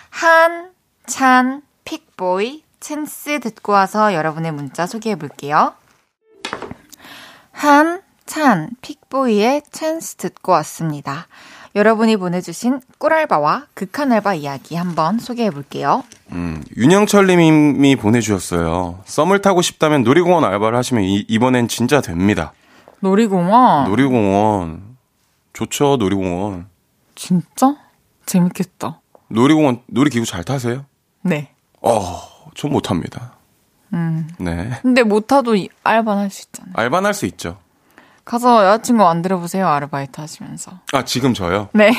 [SPEAKER 1] 한, 찬, 픽보이, 찬스 듣고 와서 여러분의 문자 소개해 볼게요. 한, 찬, 픽보이의 찬스 듣고 왔습니다. 여러분이 보내주신 꿀알바와 극한알바 이야기 한번 소개해 볼게요.
[SPEAKER 3] 음, 윤영철 님이 보내주셨어요. 썸을 타고 싶다면 놀이공원 알바를 하시면 이, 이번엔 진짜 됩니다.
[SPEAKER 1] 놀이공원.
[SPEAKER 3] 놀이공원. 좋죠, 놀이공원.
[SPEAKER 1] 진짜? 재밌겠다.
[SPEAKER 3] 놀이공원, 놀이기구 잘 타세요?
[SPEAKER 1] 네.
[SPEAKER 3] 어, 전 못합니다.
[SPEAKER 1] 음.
[SPEAKER 3] 네.
[SPEAKER 1] 근데 못 타도 이- 알바는 할 수 있잖아요.
[SPEAKER 3] 알바는 할 수 있죠.
[SPEAKER 1] 가서 여자친구 안 들어 보세요, 아르바이트 하시면서.
[SPEAKER 3] 아, 지금 저요?
[SPEAKER 1] 네.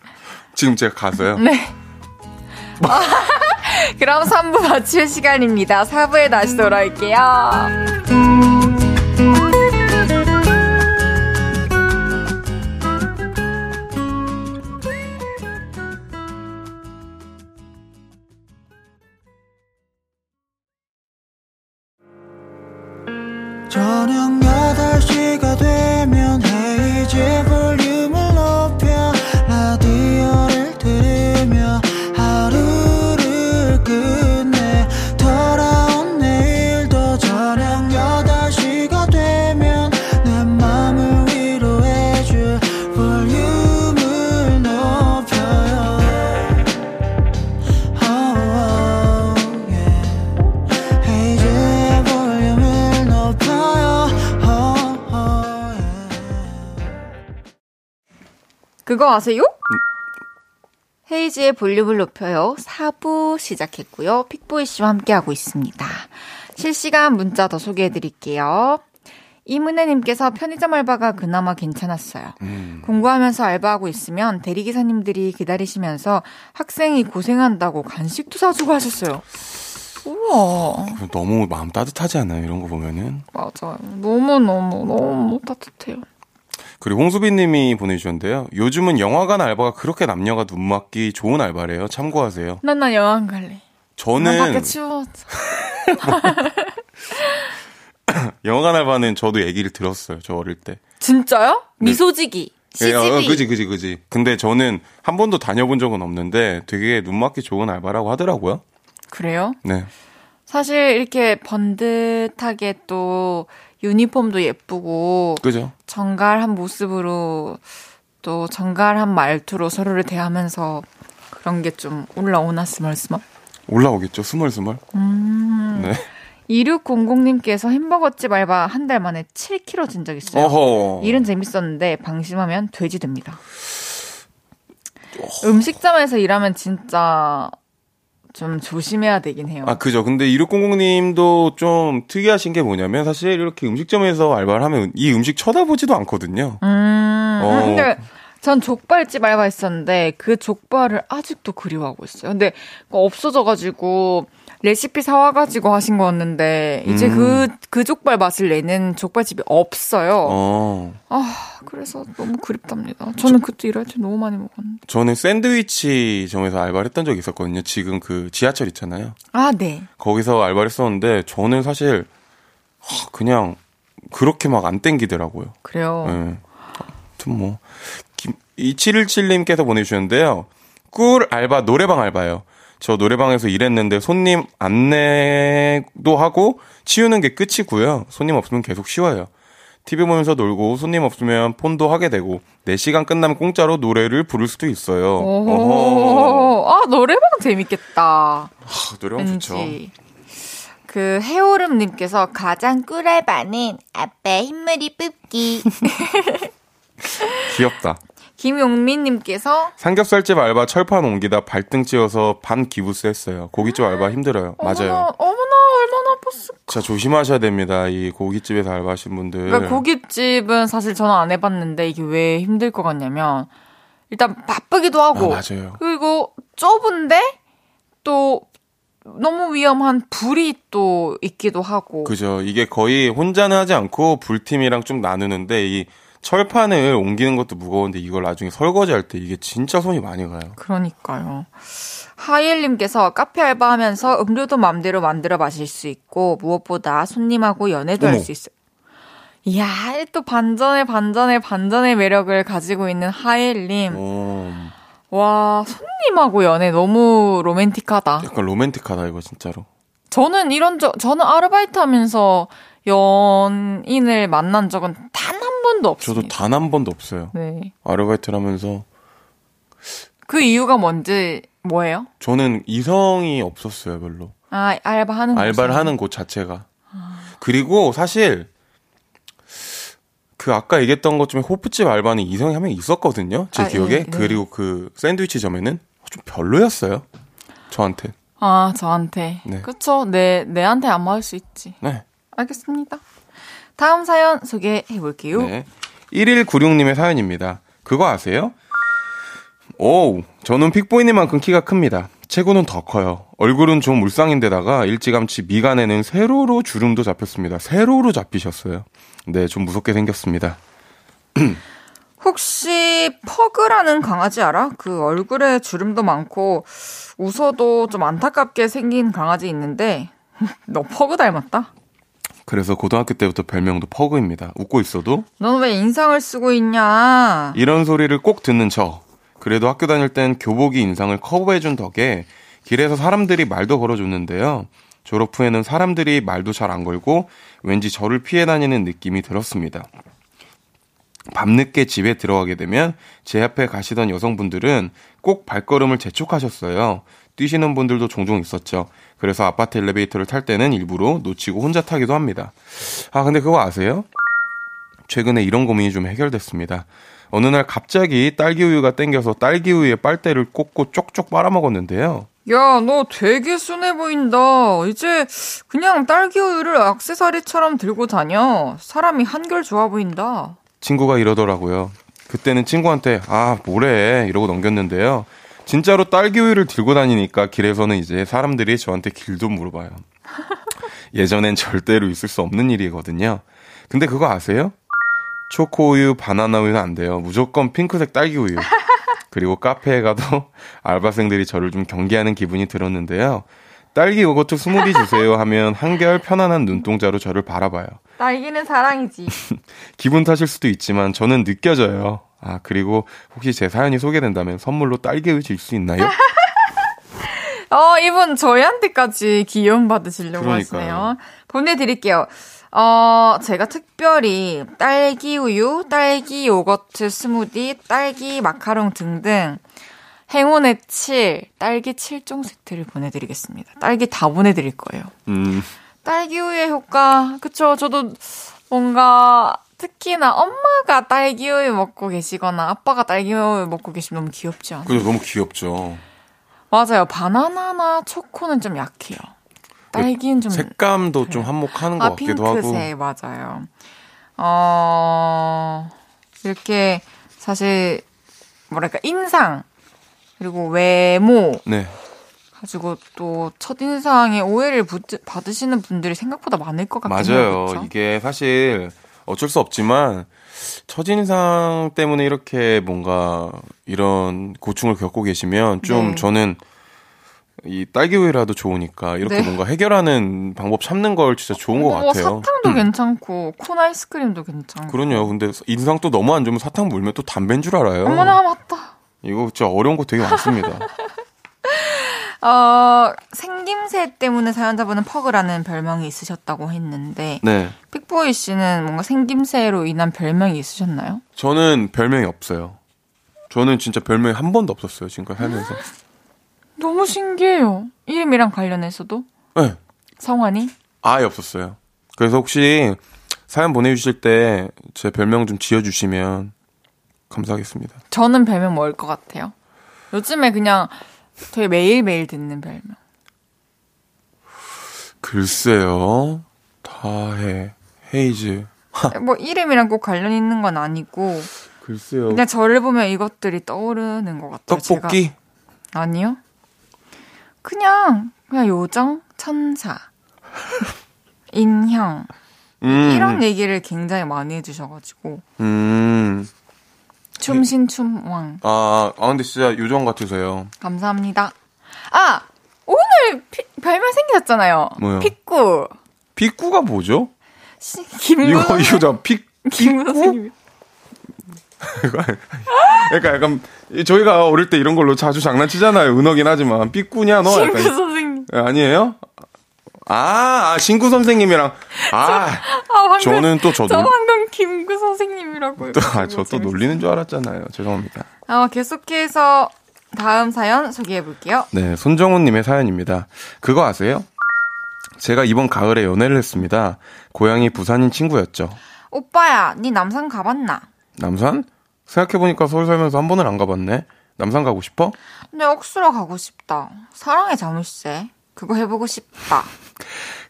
[SPEAKER 3] 지금 제가 가서요?
[SPEAKER 1] 네. 그럼 3부 마칠 시간입니다. 4부에 다시 돌아올게요.
[SPEAKER 2] 저녁 8시가 되면 헤이즈 볼
[SPEAKER 1] 그거 아세요? 헤이지의 볼륨을 높여요. 4부 시작했고요. 픽보이 씨와 함께하고 있습니다. 실시간 문자 더 소개해 드릴게요. 이문혜님께서 편의점 알바가 그나마 괜찮았어요. 공부하면서 알바하고 있으면 대리기사님들이 기다리시면서 학생이 고생한다고 간식도 사주고 하셨어요. 우와,
[SPEAKER 3] 너무 마음 따뜻하지 않아요? 이런 거 보면은.
[SPEAKER 1] 맞아요. 너무너무, 너무 따뜻해요.
[SPEAKER 3] 그리고 홍수빈 님이 보내주셨는데요. 요즘은 영화관 알바가 그렇게 남녀가 눈 맞기 좋은 알바래요. 참고하세요.
[SPEAKER 1] 난, 난 여행 갈래. 난 밖에
[SPEAKER 3] 저는
[SPEAKER 1] 추워.
[SPEAKER 3] 영화관 알바는 저도 얘기를 들었어요. 저 어릴 때.
[SPEAKER 1] 진짜요? 미소지기.
[SPEAKER 3] 예, 어. 그지, 그지, 그지. 근데 저는 한 번도 다녀본 적은 없는데 되게 눈 맞기 좋은 알바라고 하더라고요.
[SPEAKER 1] 그래요?
[SPEAKER 3] 네.
[SPEAKER 1] 사실 이렇게 번듯하게 또 유니폼도 예쁘고
[SPEAKER 3] 그죠?
[SPEAKER 1] 정갈한 모습으로 또 정갈한 말투로 서로를 대하면서 그런 게 좀 올라오나 스멀스멀.
[SPEAKER 3] 올라오겠죠. 스멀스멀.
[SPEAKER 1] 음.
[SPEAKER 3] 네.
[SPEAKER 1] 2600님께서 햄버거집 알바 한 달 만에 7kg 진 적 있어요.
[SPEAKER 3] 어허.
[SPEAKER 1] 일은 재밌었는데 방심하면 돼지 됩니다. 음식점에서 일하면 진짜 좀 조심해야 되긴 해요.
[SPEAKER 3] 아, 그죠. 근데 2600님도 좀 특이하신 게 뭐냐면 사실 이렇게 음식점에서 알바를 하면 이 음식 쳐다보지도 않거든요.
[SPEAKER 1] 음,
[SPEAKER 3] 어.
[SPEAKER 1] 근데 전 족발집 알바했었는데 그 족발을 아직도 그리워하고 있어요. 근데 없어져가지고 레시피 사와가지고 하신 거였는데, 이제
[SPEAKER 3] 음.
[SPEAKER 1] 그, 그 족발 맛을 내는 족발집이 없어요.
[SPEAKER 3] 어.
[SPEAKER 1] 아, 그래서 너무 그립답니다. 저는 그때 일할 때 너무 많이 먹었는데.
[SPEAKER 3] 저는 샌드위치 점에서 알바를 했던 적이 있었거든요. 지금 그 지하철 있잖아요.
[SPEAKER 1] 아, 네.
[SPEAKER 3] 거기서 알바를 했었는데 저는 사실 하, 그냥 그렇게 막 안 땡기더라고요.
[SPEAKER 1] 그래요.
[SPEAKER 3] 예. 아무튼 뭐. 김, 2717님께서 보내주셨는데요. 꿀 알바, 노래방 알바요. 저 노래방에서 일했는데 손님 안내도 하고 치우는 게 끝이고요. 손님 없으면 계속 쉬워요. TV 보면서 놀고 손님 없으면 폰도 하게 되고 4시간 끝나면 공짜로 노래를 부를 수도 있어요.
[SPEAKER 1] 오, 아, 노래방 재밌겠다.
[SPEAKER 3] 하, 노래방 좋죠.
[SPEAKER 1] 왠지. 그 해오름 님께서 가장 꿀알바는 아빠 흰머리 뽑기.
[SPEAKER 3] 귀엽다.
[SPEAKER 1] 김용민님께서
[SPEAKER 3] 삼겹살집 알바 철판 옮기다 발등 찧어서 반 기부스 했어요. 고깃집 알바 힘들어요. 맞아요.
[SPEAKER 1] 어머나, 어머나 얼마나 아팠을까.
[SPEAKER 3] 진짜 조심하셔야 됩니다. 이 고깃집에서 알바하신 분들.
[SPEAKER 1] 그러니까 고깃집은 사실 저는 안 해봤는데 이게 왜 힘들 것 같냐면 일단 바쁘기도 하고
[SPEAKER 3] 아, 맞아요.
[SPEAKER 1] 그리고 좁은데 또 너무 위험한 불이 또 있기도 하고
[SPEAKER 3] 그죠. 이게 거의 혼자는 하지 않고 불팀이랑 좀 나누는데 이 철판을 옮기는 것도 무거운데 이걸 나중에 설거지 할 때 이게 진짜 손이 많이 가요.
[SPEAKER 1] 그러니까요. 하이엘님께서 카페 알바하면서 음료도 맘대로 만들어 마실 수 있고 무엇보다 손님하고 연애도 할. 수 있어요. 이야, 또 반전의 반전의 반전의 매력을 가지고 있는 하이엘님.
[SPEAKER 3] 오,
[SPEAKER 1] 와, 손님하고 연애 너무 로맨틱하다.
[SPEAKER 3] 약간 로맨틱하다 이거 진짜로.
[SPEAKER 1] 저는 이런 적, 저는 아르바이트 하면서 연인을 만난 적은 단 한 번도
[SPEAKER 3] 저도
[SPEAKER 1] 없습니다.
[SPEAKER 3] 단한 번도 없어요.
[SPEAKER 1] 네.
[SPEAKER 3] 아르바이트를 하면서
[SPEAKER 1] 그 이유가 뭔지, 뭐예요?
[SPEAKER 3] 저는 이성이 없었어요 별로.
[SPEAKER 1] 아, 알바하는
[SPEAKER 3] 알바를
[SPEAKER 1] 곳이.
[SPEAKER 3] 하는 곳 자체가. 그리고 사실 그 아까 얘기했던 것 중에 호프집 알바는 이성이 한 명 있었거든요. 제
[SPEAKER 1] 아,
[SPEAKER 3] 기억에.
[SPEAKER 1] 예, 네.
[SPEAKER 3] 그리고 그 샌드위치 점에는 좀 별로였어요. 저한테.
[SPEAKER 1] 아, 저한테.
[SPEAKER 3] 네.
[SPEAKER 1] 그쵸. 내, 내한테 안 맞을 수 있지.
[SPEAKER 3] 네.
[SPEAKER 1] 알겠습니다. 다음 사연 소개해 볼게요.
[SPEAKER 3] 네. 1196님의 사연입니다. 그거 아세요? 오, 저는 픽보이님만큼 키가 큽니다. 체구는 더 커요. 얼굴은 좀 물상인데다가 일찌감치 미간에는 세로로 주름도 잡혔습니다. 세로로 잡히셨어요. 네, 좀 무섭게 생겼습니다.
[SPEAKER 1] 혹시 퍼그라는 강아지 알아? 그 얼굴에 주름도 많고 웃어도 좀 안타깝게 생긴 강아지 있는데 너 퍼그 닮았다.
[SPEAKER 3] 그래서 고등학교 때부터 별명도 퍼그입니다. 웃고 있어도
[SPEAKER 1] 넌 왜 인상을 쓰고 있냐?
[SPEAKER 3] 이런 소리를 꼭 듣는 저. 그래도 학교 다닐 땐 교복이 인상을 커버해준 덕에 길에서 사람들이 말도 걸어줬는데요. 졸업 후에는 사람들이 말도 잘 안 걸고 왠지 저를 피해 다니는 느낌이 들었습니다. 밤늦게 집에 들어가게 되면 제 앞에 가시던 여성분들은 꼭 발걸음을 재촉하셨어요. 뛰시는 분들도 종종 있었죠. 그래서 아파트 엘리베이터를 탈 때는 일부러 놓치고 혼자 타기도 합니다. 아, 근데 그거 아세요? 최근에 이런 고민이 좀 해결됐습니다. 어느 날 갑자기 딸기 우유가 땡겨서 딸기 우유에 빨대를 꽂고 쪽쪽 빨아먹었는데요.
[SPEAKER 1] 야, 너 되게 순해 보인다. 이제 그냥 딸기 우유를 액세서리처럼 들고 다녀. 사람이 한결 좋아 보인다.
[SPEAKER 3] 친구가 이러더라고요. 그때는 친구한테 아 뭐래 이러고 넘겼는데요. 진짜로 딸기 우유를 들고 다니니까 길에서는 이제 사람들이 저한테 길도 물어봐요. 예전엔 절대로 있을 수 없는 일이거든요. 근데 그거 아세요? 초코 우유, 바나나 우유는 안 돼요. 무조건 핑크색 딸기 우유. 그리고 카페에 가도 알바생들이 저를 좀 경계하는 기분이 들었는데요. 딸기 요거트 스무디 주세요 하면 한결 편안한 눈동자로 저를 바라봐요.
[SPEAKER 1] 딸기는 사랑이지.
[SPEAKER 3] 기분 탓일 수도 있지만 저는 느껴져요. 아, 그리고 혹시 제 사연이 소개된다면 선물로 딸기우유 줄수 있나요?
[SPEAKER 1] 어, 이분 저희한테까지 기염 받으시려고
[SPEAKER 3] 그러니까요.
[SPEAKER 1] 하시네요. 보내드릴게요. 어, 제가 특별히 딸기 우유, 딸기 요거트 스무디, 딸기 마카롱 등등 행운의 7, 딸기 7종 세트를 보내드리겠습니다. 딸기 다 보내드릴 거예요.
[SPEAKER 3] 음,
[SPEAKER 1] 딸기 우유의 효과, 그쵸. 저도 뭔가 특히나 엄마가 딸기 우유 먹고 계시거나 아빠가 딸기 우유 먹고 계시면 너무 귀엽지 않아요?
[SPEAKER 3] 그죠. 너무 귀엽죠.
[SPEAKER 1] 맞아요. 바나나나 초코는 좀 약해요. 딸기는 좀
[SPEAKER 3] 색감도 좀 한몫하는 것
[SPEAKER 1] 아,
[SPEAKER 3] 같기도 하고.
[SPEAKER 1] 핑크색 맞아요. 어 이렇게 사실 뭐랄까 인상 그리고 외모
[SPEAKER 3] 네.
[SPEAKER 1] 가지고 또 첫인상에 오해를 부- 받으시는 분들이 생각보다 많을 것 같긴 해요.
[SPEAKER 3] 맞아요.
[SPEAKER 1] 그쵸?
[SPEAKER 3] 이게 사실 어쩔 수 없지만 첫인상 때문에 이렇게 뭔가 이런 고충을 겪고 계시면 좀
[SPEAKER 1] 네.
[SPEAKER 3] 저는 이 딸기우유라도 좋으니까 이렇게
[SPEAKER 1] 네.
[SPEAKER 3] 뭔가 해결하는 방법 찾는 걸 진짜 좋은
[SPEAKER 1] 것뭐
[SPEAKER 3] 같아요.
[SPEAKER 1] 사탕도 괜찮고 콘 아이스크림도 괜찮고.
[SPEAKER 3] 그럼요. 근데 인상 또 너무 안 좋으면 사탕 물면 또 담배인 줄 알아요.
[SPEAKER 1] 어머나 맞다.
[SPEAKER 3] 이거 진짜 어려운 거 되게 많습니다.
[SPEAKER 1] 어, 생김새 때문에 사연자분은 퍼그라는 별명이 있으셨다고 했는데
[SPEAKER 3] 네.
[SPEAKER 1] 픽보이 씨는 뭔가 생김새로 인한 별명이 있으셨나요?
[SPEAKER 3] 저는 별명이 없어요. 저는 진짜 별명이 한 번도 없었어요. 지금까지 살면서.
[SPEAKER 1] 너무 신기해요. 이름이랑 관련해서도
[SPEAKER 3] 네.
[SPEAKER 1] 성환이
[SPEAKER 3] 아예 없었어요. 그래서 혹시 사연 보내주실 때 제 별명 좀 지어주시면 감사하겠습니다.
[SPEAKER 1] 저는 별명 뭘것 같아요? 요즘에 그냥 되게 매일매일 듣는 별명.
[SPEAKER 3] 글쎄요. 다해. 헤이즈.
[SPEAKER 1] 뭐 이름이랑 꼭 관련 있는 건 아니고
[SPEAKER 3] 글쎄요.
[SPEAKER 1] 그냥 저를 보면 이것들이 떠오르는 것 같아요.
[SPEAKER 3] 떡볶이?
[SPEAKER 1] 제가. 아니요. 그냥 그냥 요정, 천사, 인형
[SPEAKER 3] 음.
[SPEAKER 1] 이런 얘기를 굉장히 많이 해주셔가지고
[SPEAKER 3] 음.
[SPEAKER 1] 춤신춤왕
[SPEAKER 3] 아, 아, 근데 진짜 요정 같으세요.
[SPEAKER 1] 감사합니다. 아 오늘 피- 별명 생기셨잖아요.
[SPEAKER 3] 뭐요?
[SPEAKER 1] 픽구
[SPEAKER 3] 픽구가 뭐죠?
[SPEAKER 1] 시- 김구
[SPEAKER 3] 이거, 이거 다 픽,
[SPEAKER 1] 김구 선생님.
[SPEAKER 3] 그러니까 약간, 저희가 어릴 때 이런 걸로 자주 장난치잖아요. 은어긴 하지만. 픽구냐, 너? 약간.
[SPEAKER 1] 선생님.
[SPEAKER 3] 예, 아니에요? 아, 아, 신구 선생님이랑. 아,
[SPEAKER 1] 아 방금
[SPEAKER 3] 저는
[SPEAKER 1] 또저저
[SPEAKER 3] 놀,
[SPEAKER 1] 방금 김구 선생님이라고요.
[SPEAKER 3] 또, 아, 저또 놀리는 줄 알았잖아요. 죄송합니다.
[SPEAKER 1] 어, 계속해서 다음 사연 소개해 볼게요.
[SPEAKER 3] 네, 손정훈님의 사연입니다. 그거 아세요? 제가 이번 가을에 연애를 했습니다. 고향이 부산인 친구였죠.
[SPEAKER 1] 오빠야, 네 남산 가봤나?
[SPEAKER 3] 남산? 생각해보니까 서울 살면서 한 번을 안 가봤네. 남산 가고 싶어?
[SPEAKER 1] 내 억수로 가고 싶다. 사랑의 자물쇠. 그거 해보고 싶다.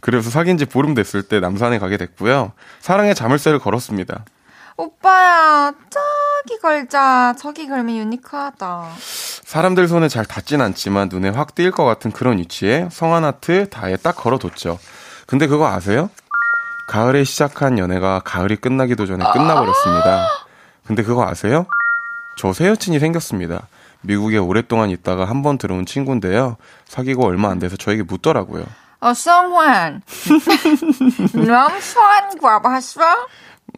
[SPEAKER 3] 그래서 사귄 지 보름 됐을 때 남산에 가게 됐고요. 사랑의 자물쇠를 걸었습니다.
[SPEAKER 1] 오빠야, 저기 걸자. 저기 걸면 유니크하다.
[SPEAKER 3] 사람들 손에 잘 닿진 않지만 눈에 확 띌 것 같은 그런 위치에 성한 아트 다에 딱 걸어뒀죠. 근데 그거 아세요? 가을에 시작한 연애가 가을이 끝나기도 전에 끝나버렸습니다. 근데 그거 아세요? 저 새 여친이 생겼습니다. 미국에 오랫동안 있다가 한 번 들어온 친구인데요. 사귀고 얼마 안 돼서 저에게 묻더라고요.
[SPEAKER 1] 어, 성환. 남산 가봤어?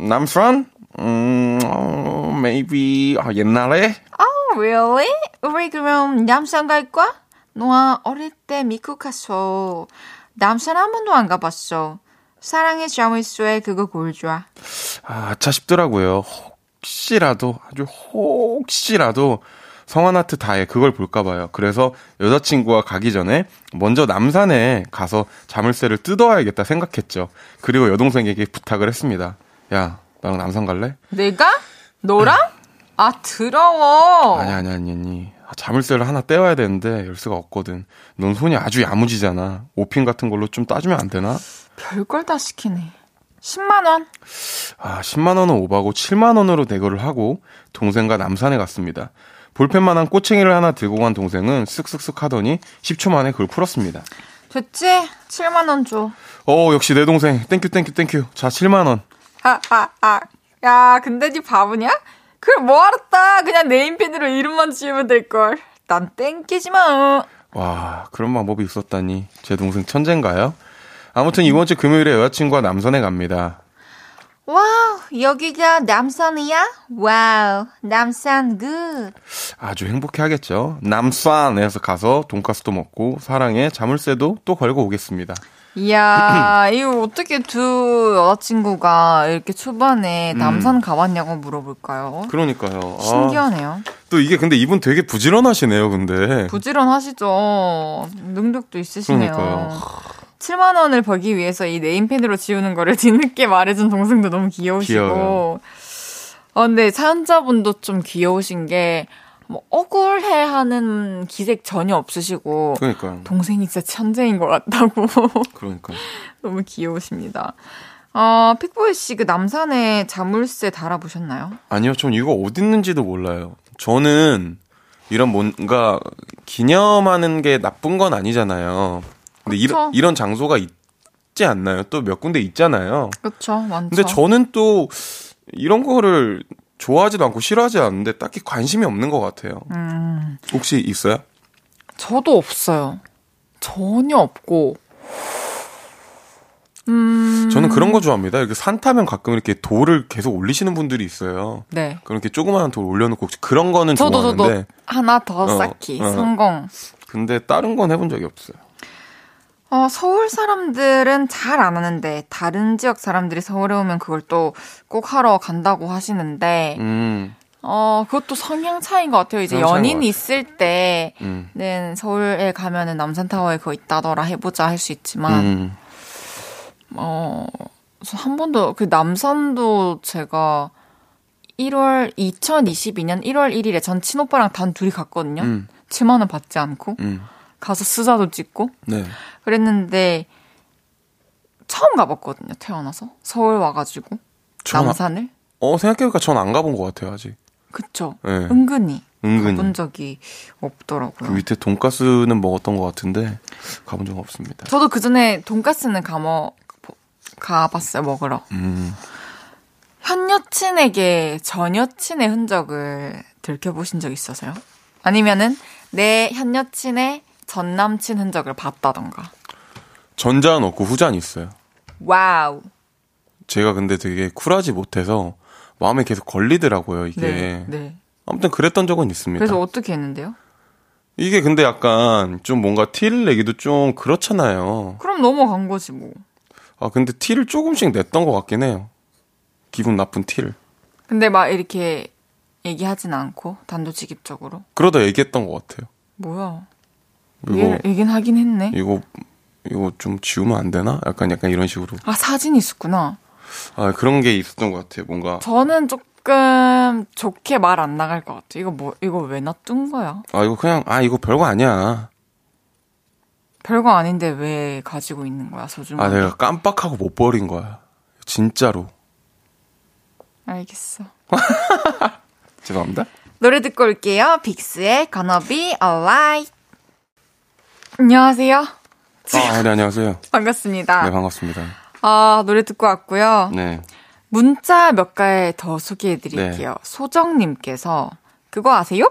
[SPEAKER 3] 남산? 음, 어, maybe, 아, 옛날에?
[SPEAKER 1] Oh, really? 우리 그럼 남산 갈 거야? 너아 어릴 때 미국 갔어. 남산 한 번도 안 가봤어. 사랑의 자물쇠 그거 골줘아.
[SPEAKER 3] 아, 아차 싶더라고요. 혹시라도, 아주 혹시라도 성환아트 다에 그걸 볼까 봐요. 그래서 여자친구와 가기 전에 먼저 남산에 가서 자물쇠를 뜯어와야겠다 생각했죠. 그리고 여동생에게 부탁을 했습니다. 야, 나랑 남산 갈래?
[SPEAKER 1] 내가? 너랑? 아, 더러워.
[SPEAKER 3] 아니, 아니, 아니, 아니. 아, 자물쇠를 하나 떼와야 되는데 열쇠가 없거든. 넌 손이 아주 야무지잖아. 오핀 같은 걸로 좀 따주면 안 되나?
[SPEAKER 1] 별걸 다 시키네. 10만원?
[SPEAKER 3] 아, 10만원은 오바고 7만원으로 대거를 하고 동생과 남산에 갔습니다. 볼펜만한 꼬챙이를 하나 들고 간 동생은 쓱쓱쓱 하더니 10초 만에 그걸 풀었습니다.
[SPEAKER 1] 됐지? 7만 원 줘.
[SPEAKER 3] 어, 역시 내 동생. Thank you, thank you, thank you. 자, 7만 원.
[SPEAKER 1] 아, 아, 아. 야, 근데 니 바보냐? 그걸 뭐 알았다. 그냥 네임펜으로 이름만 지우면 될 걸. 난 땡기지 마.
[SPEAKER 3] 와, 그런 방법이 있었다니. 제 동생 천재인가요? 아무튼 이번 주 금요일에 여자친구와 남산에 갑니다.
[SPEAKER 1] Wow, 여기가 남산이야? Wow, 남산 good.
[SPEAKER 3] 아주 행복해 하겠죠. 남산에서 가서 돈가스도 먹고 사랑의 자물쇠도 또 걸고 오겠습니다.
[SPEAKER 1] 이야, 이거 어떻게 두 여자친구가 이렇게 초반에 남산 가봤냐고 물어볼까요?
[SPEAKER 3] 그러니까요. 아,
[SPEAKER 1] 신기하네요.
[SPEAKER 3] 또 이게 근데 이분 되게 부지런하시네요, 근데.
[SPEAKER 1] 부지런하시죠. 능력도 있으시네요.
[SPEAKER 3] 그러니까요.
[SPEAKER 1] 7만 원을 벌기 위해서 이 네임펜으로 지우는 거를 뒤늦게 말해준 동생도 너무 귀여우시고.
[SPEAKER 3] 귀여워요.
[SPEAKER 1] 어, 근데 사연자분도 좀 귀여우신 게, 뭐, 억울해 하는 기색 전혀 없으시고,
[SPEAKER 3] 그러니까요.
[SPEAKER 1] 동생이 진짜 천재인 것 같다고.
[SPEAKER 3] 그러니까.
[SPEAKER 1] 너무 귀여우십니다. 어, 픽보이 씨 그 남산에 자물쇠 달아보셨나요?
[SPEAKER 3] 아니요, 전 이거 어디 있는지도 몰라요. 저는 이런 뭔가 기념하는 게 나쁜 건 아니잖아요. 근데. 이런 이런 장소가 있지 않나요? 또 몇 군데 있잖아요.
[SPEAKER 1] 그쵸, 많죠.
[SPEAKER 3] 근데 저는 또 이런 거를 좋아하지도 않고 싫어하지 않는데 딱히 관심이 없는 것 같아요.
[SPEAKER 1] 음.
[SPEAKER 3] 혹시 있어요?
[SPEAKER 1] 저도 없어요. 전혀 없고. 음.
[SPEAKER 3] 저는 그런 거 좋아합니다. 이렇게 산 타면 가끔 이렇게 돌을 계속 올리시는 분들이 있어요.
[SPEAKER 1] 네.
[SPEAKER 3] 그렇게 조그마한 돌 올려놓고 혹시 그런 거는
[SPEAKER 1] 저도, 저도
[SPEAKER 3] 좋아하는데
[SPEAKER 1] 하나 더
[SPEAKER 3] 어,
[SPEAKER 1] 쌓기.
[SPEAKER 3] 어.
[SPEAKER 1] 성공.
[SPEAKER 3] 근데 다른 건 해본 적이 없어요.
[SPEAKER 1] 어, 서울 사람들은 잘 안 하는데, 다른 지역 사람들이 서울에 오면 그걸 또 꼭 하러 간다고 하시는데,
[SPEAKER 3] 음,
[SPEAKER 1] 어, 그것도 성향 차이인 것 같아요. 이제 연인
[SPEAKER 3] 것
[SPEAKER 1] 있을 때는
[SPEAKER 3] 음,
[SPEAKER 1] 서울에 가면은 남산타워에 그거 있다더라 해보자 할 수 있지만,
[SPEAKER 3] 음.
[SPEAKER 1] 어, 저한 번도, 그 남산도 제가 1월, 2022년 1월 1일에 전 친오빠랑 단 둘이 갔거든요.
[SPEAKER 3] 음.
[SPEAKER 1] 7만원 받지 않고.
[SPEAKER 3] 음.
[SPEAKER 1] 가서 수사도 찍고.
[SPEAKER 3] 네.
[SPEAKER 1] 그랬는데, 처음 가봤거든요, 태어나서. 서울 와가지고.
[SPEAKER 3] 전,
[SPEAKER 1] 남산을.
[SPEAKER 3] 어, 생각해보니까 전 안 가본 것 같아요, 아직.
[SPEAKER 1] 그쵸.
[SPEAKER 3] 네.
[SPEAKER 1] 은근히.
[SPEAKER 3] 은근히.
[SPEAKER 1] 가본 적이 없더라고요.
[SPEAKER 3] 그 밑에 돈가스는 먹었던 것 같은데, 가본 적 없습니다.
[SPEAKER 1] 저도 그 전에 돈가스는 가먹, 가봤어요, 먹으러.
[SPEAKER 3] 음,
[SPEAKER 1] 현 여친에게 전 여친의 흔적을 들켜보신 적 있어서요? 아니면은 내 현 여친의 전 남친 흔적을 봤다던가.
[SPEAKER 3] 전자는 없고 후자는 있어요.
[SPEAKER 1] Wow.
[SPEAKER 3] 제가 근데 되게 쿨하지 못해서 마음에 계속 걸리더라고요, 이게.
[SPEAKER 1] 네. 네.
[SPEAKER 3] 아무튼 그랬던 적은 있습니다.
[SPEAKER 1] 그래서 어떻게 했는데요?
[SPEAKER 3] 이게 근데 약간 좀 뭔가 티를 내기도 좀 그렇잖아요.
[SPEAKER 1] 그럼 넘어간 거지 뭐.
[SPEAKER 3] 아, 근데 티를 조금씩 냈던 것 같긴 해요. 기분 나쁜 티를.
[SPEAKER 1] 근데 막 이렇게 얘기하진 않고 단도직입적으로.
[SPEAKER 3] 그러다 얘기했던 것 같아요.
[SPEAKER 1] 뭐야?
[SPEAKER 3] 이거,
[SPEAKER 1] 얘, 얘긴 하긴 했네.
[SPEAKER 3] 이거, 이거 좀 지우면 안 되나? 약간, 약간 이런 식으로.
[SPEAKER 1] 아 사진 있었구나.
[SPEAKER 3] 아, 그런 게 있었던 것 같아요. 뭔가.
[SPEAKER 1] 저는 조금 좋게 말 안 나갈 것 같아. 이거 뭐 이거 왜 놔둔 거야?
[SPEAKER 3] 아, 이거 그냥, 아, 이거 별거 아니야.
[SPEAKER 1] 별거 아닌데 왜 가지고 있는 거야
[SPEAKER 3] 아,
[SPEAKER 1] 소중하게?
[SPEAKER 3] 내가 깜빡하고 못 버린 거야. 진짜로.
[SPEAKER 1] 알겠어.
[SPEAKER 3] 죄송합니다.
[SPEAKER 1] 노래 듣고 올게요. 빅스의 Gonna Be Alright. 안녕하세요.
[SPEAKER 3] 아, 네, 안녕하세요.
[SPEAKER 1] 반갑습니다.
[SPEAKER 3] 네, 반갑습니다.
[SPEAKER 1] 아, 노래 듣고 왔고요.
[SPEAKER 3] 네.
[SPEAKER 1] 문자 몇 가지 더 소개해 드릴게요.
[SPEAKER 3] 네.
[SPEAKER 1] 소정님께서 그거 아세요?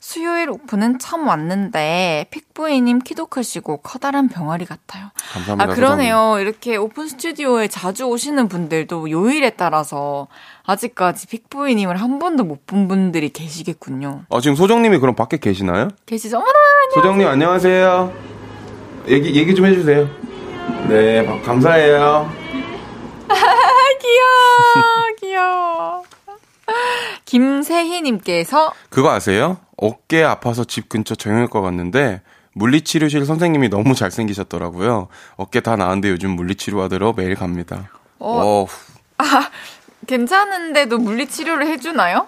[SPEAKER 1] 수요일 오픈은 처음 왔는데 픽부이님 키도 크시고 커다란 병아리 같아요.
[SPEAKER 3] 감사합니다.
[SPEAKER 1] 아 그러네요. 이렇게 오픈 스튜디오에 자주 오시는 분들도 요일에 따라서 아직까지 픽부이님을 한 번도 못 본 분들이 계시겠군요.
[SPEAKER 3] 아, 지금 소정님이 그럼 밖에 계시나요?
[SPEAKER 1] 계시죠? 어머나
[SPEAKER 3] 소정님 안녕하세요. 얘기 얘기 좀 해주세요. 네, 바- 감사해요.
[SPEAKER 1] 귀여워 귀여워. 김세희님께서
[SPEAKER 3] 그거 아세요? 어깨 아파서 집 근처 정형외과 갔는데 물리치료실 선생님이 너무 잘생기셨더라고요. 어깨 다 나은데 요즘 물리치료 하러 매일 갑니다.
[SPEAKER 1] 어.
[SPEAKER 3] 어.
[SPEAKER 1] 괜찮은데도 물리치료를 해주나요?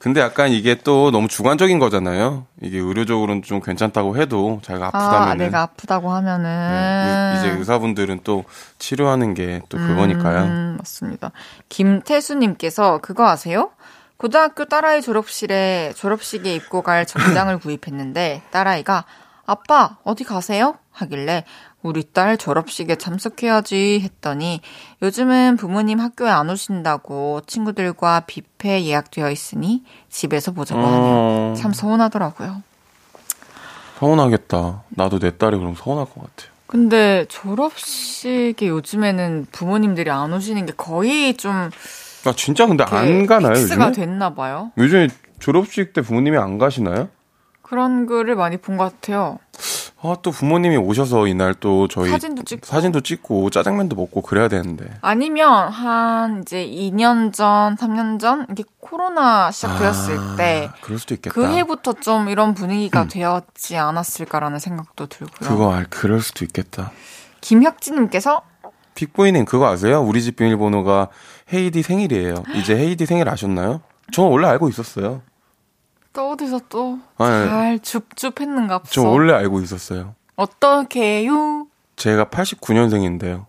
[SPEAKER 3] 근데 약간 이게 또 너무 주관적인 거잖아요. 이게 의료적으로는 좀 괜찮다고 해도 자기가 아프다면
[SPEAKER 1] 아, 내가 아프다고 하면은
[SPEAKER 3] 네, 이제 의사분들은 또 치료하는 게 또 그거니까요.
[SPEAKER 1] 음, 맞습니다. 김태수님께서 그거 아세요? 고등학교 딸아이 졸업실에 졸업식에 입고 갈 정장을 구입했는데 딸아이가 아빠 어디 가세요? 하길래 우리 딸 졸업식에 참석해야지 했더니 요즘은 부모님 학교에 안 오신다고 친구들과 뷔페 예약되어 있으니 집에서 보자고 하네요.
[SPEAKER 3] 어,
[SPEAKER 1] 참 서운하더라고요.
[SPEAKER 3] 서운하겠다. 나도 내 딸이 그럼 서운할 것 같아요.
[SPEAKER 1] 근데 졸업식에 요즘에는 부모님들이 안 오시는 게 거의 좀
[SPEAKER 3] 아 진짜 근데 안 가나요
[SPEAKER 1] 픽스가
[SPEAKER 3] 요즘에?
[SPEAKER 1] 됐나 봐요.
[SPEAKER 3] 요즘에 졸업식 때 부모님이 안 가시나요?
[SPEAKER 1] 그런 글을 많이 본 것 같아요.
[SPEAKER 3] 아 또 부모님이 오셔서 이날 또 저희
[SPEAKER 1] 사진도 찍고.
[SPEAKER 3] 사진도 찍고 짜장면도 먹고 그래야 되는데.
[SPEAKER 1] 아니면 한 이제 2년 전, 3년 전 이게 코로나 시작되었을
[SPEAKER 3] 아,
[SPEAKER 1] 때
[SPEAKER 3] 그럴 수도 있겠다.
[SPEAKER 1] 그 해부터 좀 이런 분위기가 되었지 않았을까라는 생각도 들고요.
[SPEAKER 3] 그거 알 그럴 수도 있겠다.
[SPEAKER 1] 김혁진 님께서
[SPEAKER 3] 픽보이님 그거 아세요? 우리 집 비밀번호가 헤이디 생일이에요. 이제 헤이디 생일 아셨나요? 저 원래 알고 있었어요.
[SPEAKER 1] 또 어디서 또
[SPEAKER 3] 아,
[SPEAKER 1] 잘 줍줍했는가 보죠.
[SPEAKER 3] 저 원래 알고 있었어요.
[SPEAKER 1] 어떻게요?
[SPEAKER 3] 제가 89년생인데요.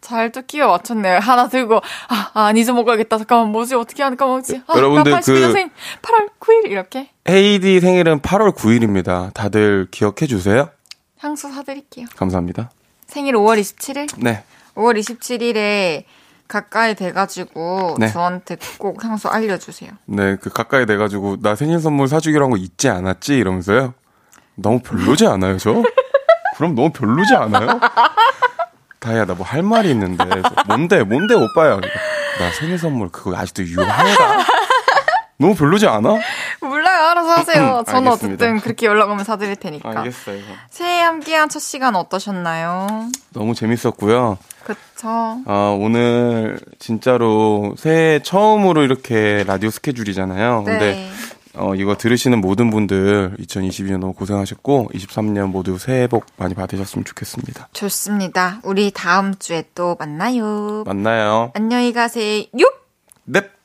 [SPEAKER 1] 잘 또 끼워 맞췄네요. 하나 들고, 아, 아, 잊어먹어야겠다. 잠깐만, 뭐지? 어떻게 하니까 뭐지? 아,
[SPEAKER 3] 여러분들
[SPEAKER 1] 나 82년생, 8월 9일, 이렇게.
[SPEAKER 3] 헤이디 생일은 8월 9일입니다. 다들 기억해 주세요.
[SPEAKER 1] 향수 사드릴게요.
[SPEAKER 3] 감사합니다.
[SPEAKER 1] 생일 5월 27일?
[SPEAKER 3] 네.
[SPEAKER 1] 5월 27일에 가까이 돼가지고
[SPEAKER 3] 네.
[SPEAKER 1] 저한테 꼭 향수 알려주세요.
[SPEAKER 3] 네, 그 가까이 돼가지고 나 생일 선물 사주기로 한 거 잊지 않았지 이러면서요. 너무 별로지 않아요, 저? 그럼 너무 별로지 않아요? 다혜야, 나 뭐 할 말이 있는데. 뭔데, 뭔데, 오빠야. 나 생일 선물 그거 아직도 유효한가? 너무 별로지 않아?
[SPEAKER 1] 몰라 요, 알아서 하세요. 저는
[SPEAKER 3] 알겠습니다.
[SPEAKER 1] 어쨌든 그렇게 연락 오면 사드릴 테니까.
[SPEAKER 3] 알겠어요.
[SPEAKER 1] 새해 함께한 첫 시간 어떠셨나요?
[SPEAKER 3] 너무 재밌었고요.
[SPEAKER 1] 그쵸.
[SPEAKER 3] 아, 오늘 진짜로 새해 처음으로 이렇게 라디오 스케줄이잖아요. 근데
[SPEAKER 1] 네.
[SPEAKER 3] 어, 이거 들으시는 모든 분들 2022년 너무 고생하셨고 23년 모두 새해 복 많이 받으셨으면 좋겠습니다.
[SPEAKER 1] 좋습니다. 우리 다음 주에 또 만나요.
[SPEAKER 3] 만나요.
[SPEAKER 1] 안녕히 가세요.
[SPEAKER 3] 넵.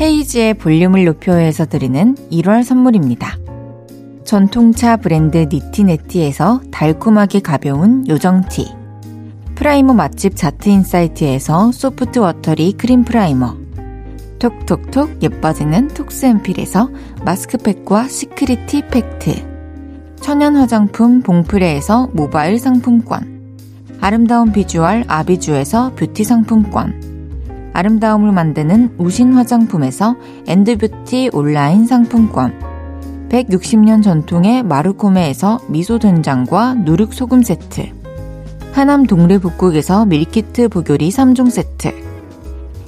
[SPEAKER 1] 헤이지의 볼륨을 높여서 드리는 1월 선물입니다. 전통차 브랜드 니티네티에서 달콤하게 가벼운 요정티. Primer 맛집 자트인사이트에서 soft watery cream primer. 톡톡톡 예뻐지는 톡스앰필에서 마스크팩과 secret 티 팩트. 천연 화장품 봉프레에서 모바일 상품권. 아름다운 비주얼 아비주에서 뷰티 상품권. 아름다움을 만드는 우신 화장품에서 엔드뷰티 온라인 상품권. 160년 전통의 마르코메에서 미소된장과 누룩소금 세트. 하남 동래복국에서 밀키트 복요리 3종 세트.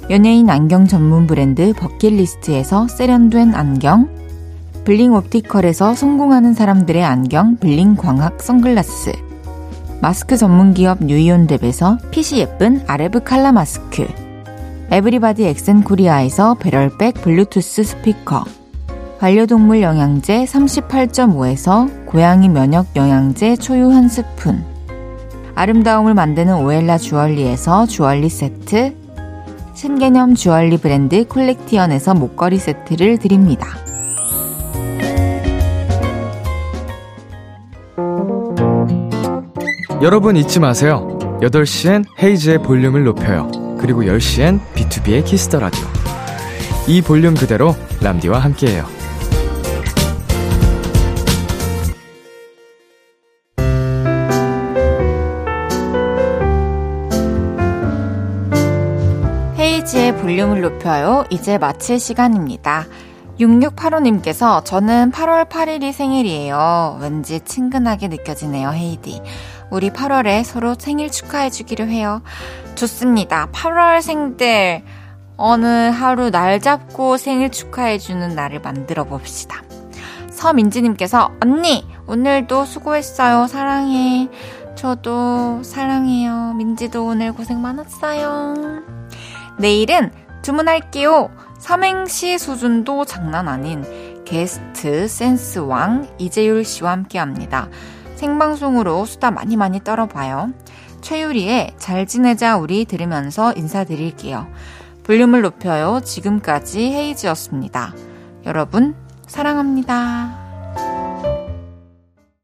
[SPEAKER 1] 연예인 안경 전문 브랜드 버킷리스트에서 세련된 안경. 블링 옵티컬에서 성공하는 사람들의 안경 블링 광학 선글라스. 마스크 전문 기업 뉴이온랩에서 핏이 예쁜 아레브 칼라 마스크 에브리바디 엑센 코리아에서 배럴백 블루투스 스피커 반려동물 영양제 38.5에서 고양이 면역 영양제 초유 한 스푼 아름다움을 만드는 오엘라 주얼리에서 주얼리 세트 신개념 주얼리 브랜드 콜렉티언에서 목걸이 세트를 드립니다.
[SPEAKER 4] 여러분 잊지 마세요. 8시엔 헤이즈의 볼륨을 높여요. 그리고 10시엔 B2B의 키스터 라디오. 이 볼륨 그대로 람디와 함께해요.
[SPEAKER 1] 헤이즈의 볼륨을 높여요. 이제 마칠 시간입니다. 6685님께서 저는 8월 8일이 생일이에요. 왠지 친근하게 느껴지네요, 헤이디. 우리 8월에 서로 생일 축하해주기로 해요. 좋습니다. 8월생들, 어느 하루 날 잡고 생일 축하해주는 날을 만들어 봅시다. 서민지님께서, 언니, 오늘도 수고했어요. 사랑해. 저도 사랑해요. 민지도 오늘 고생 많았어요. 내일은 주문할게요. 삼행시 수준도 장난 아닌 게스트 센스왕 이재율 씨와 함께 합니다. 생방송으로 수다 많이 많이 떨어봐요. 최유리의 잘 지내자 우리 들으면서 인사드릴게요. 볼륨을 높여요. 지금까지 헤이즈였습니다. 여러분, 사랑합니다.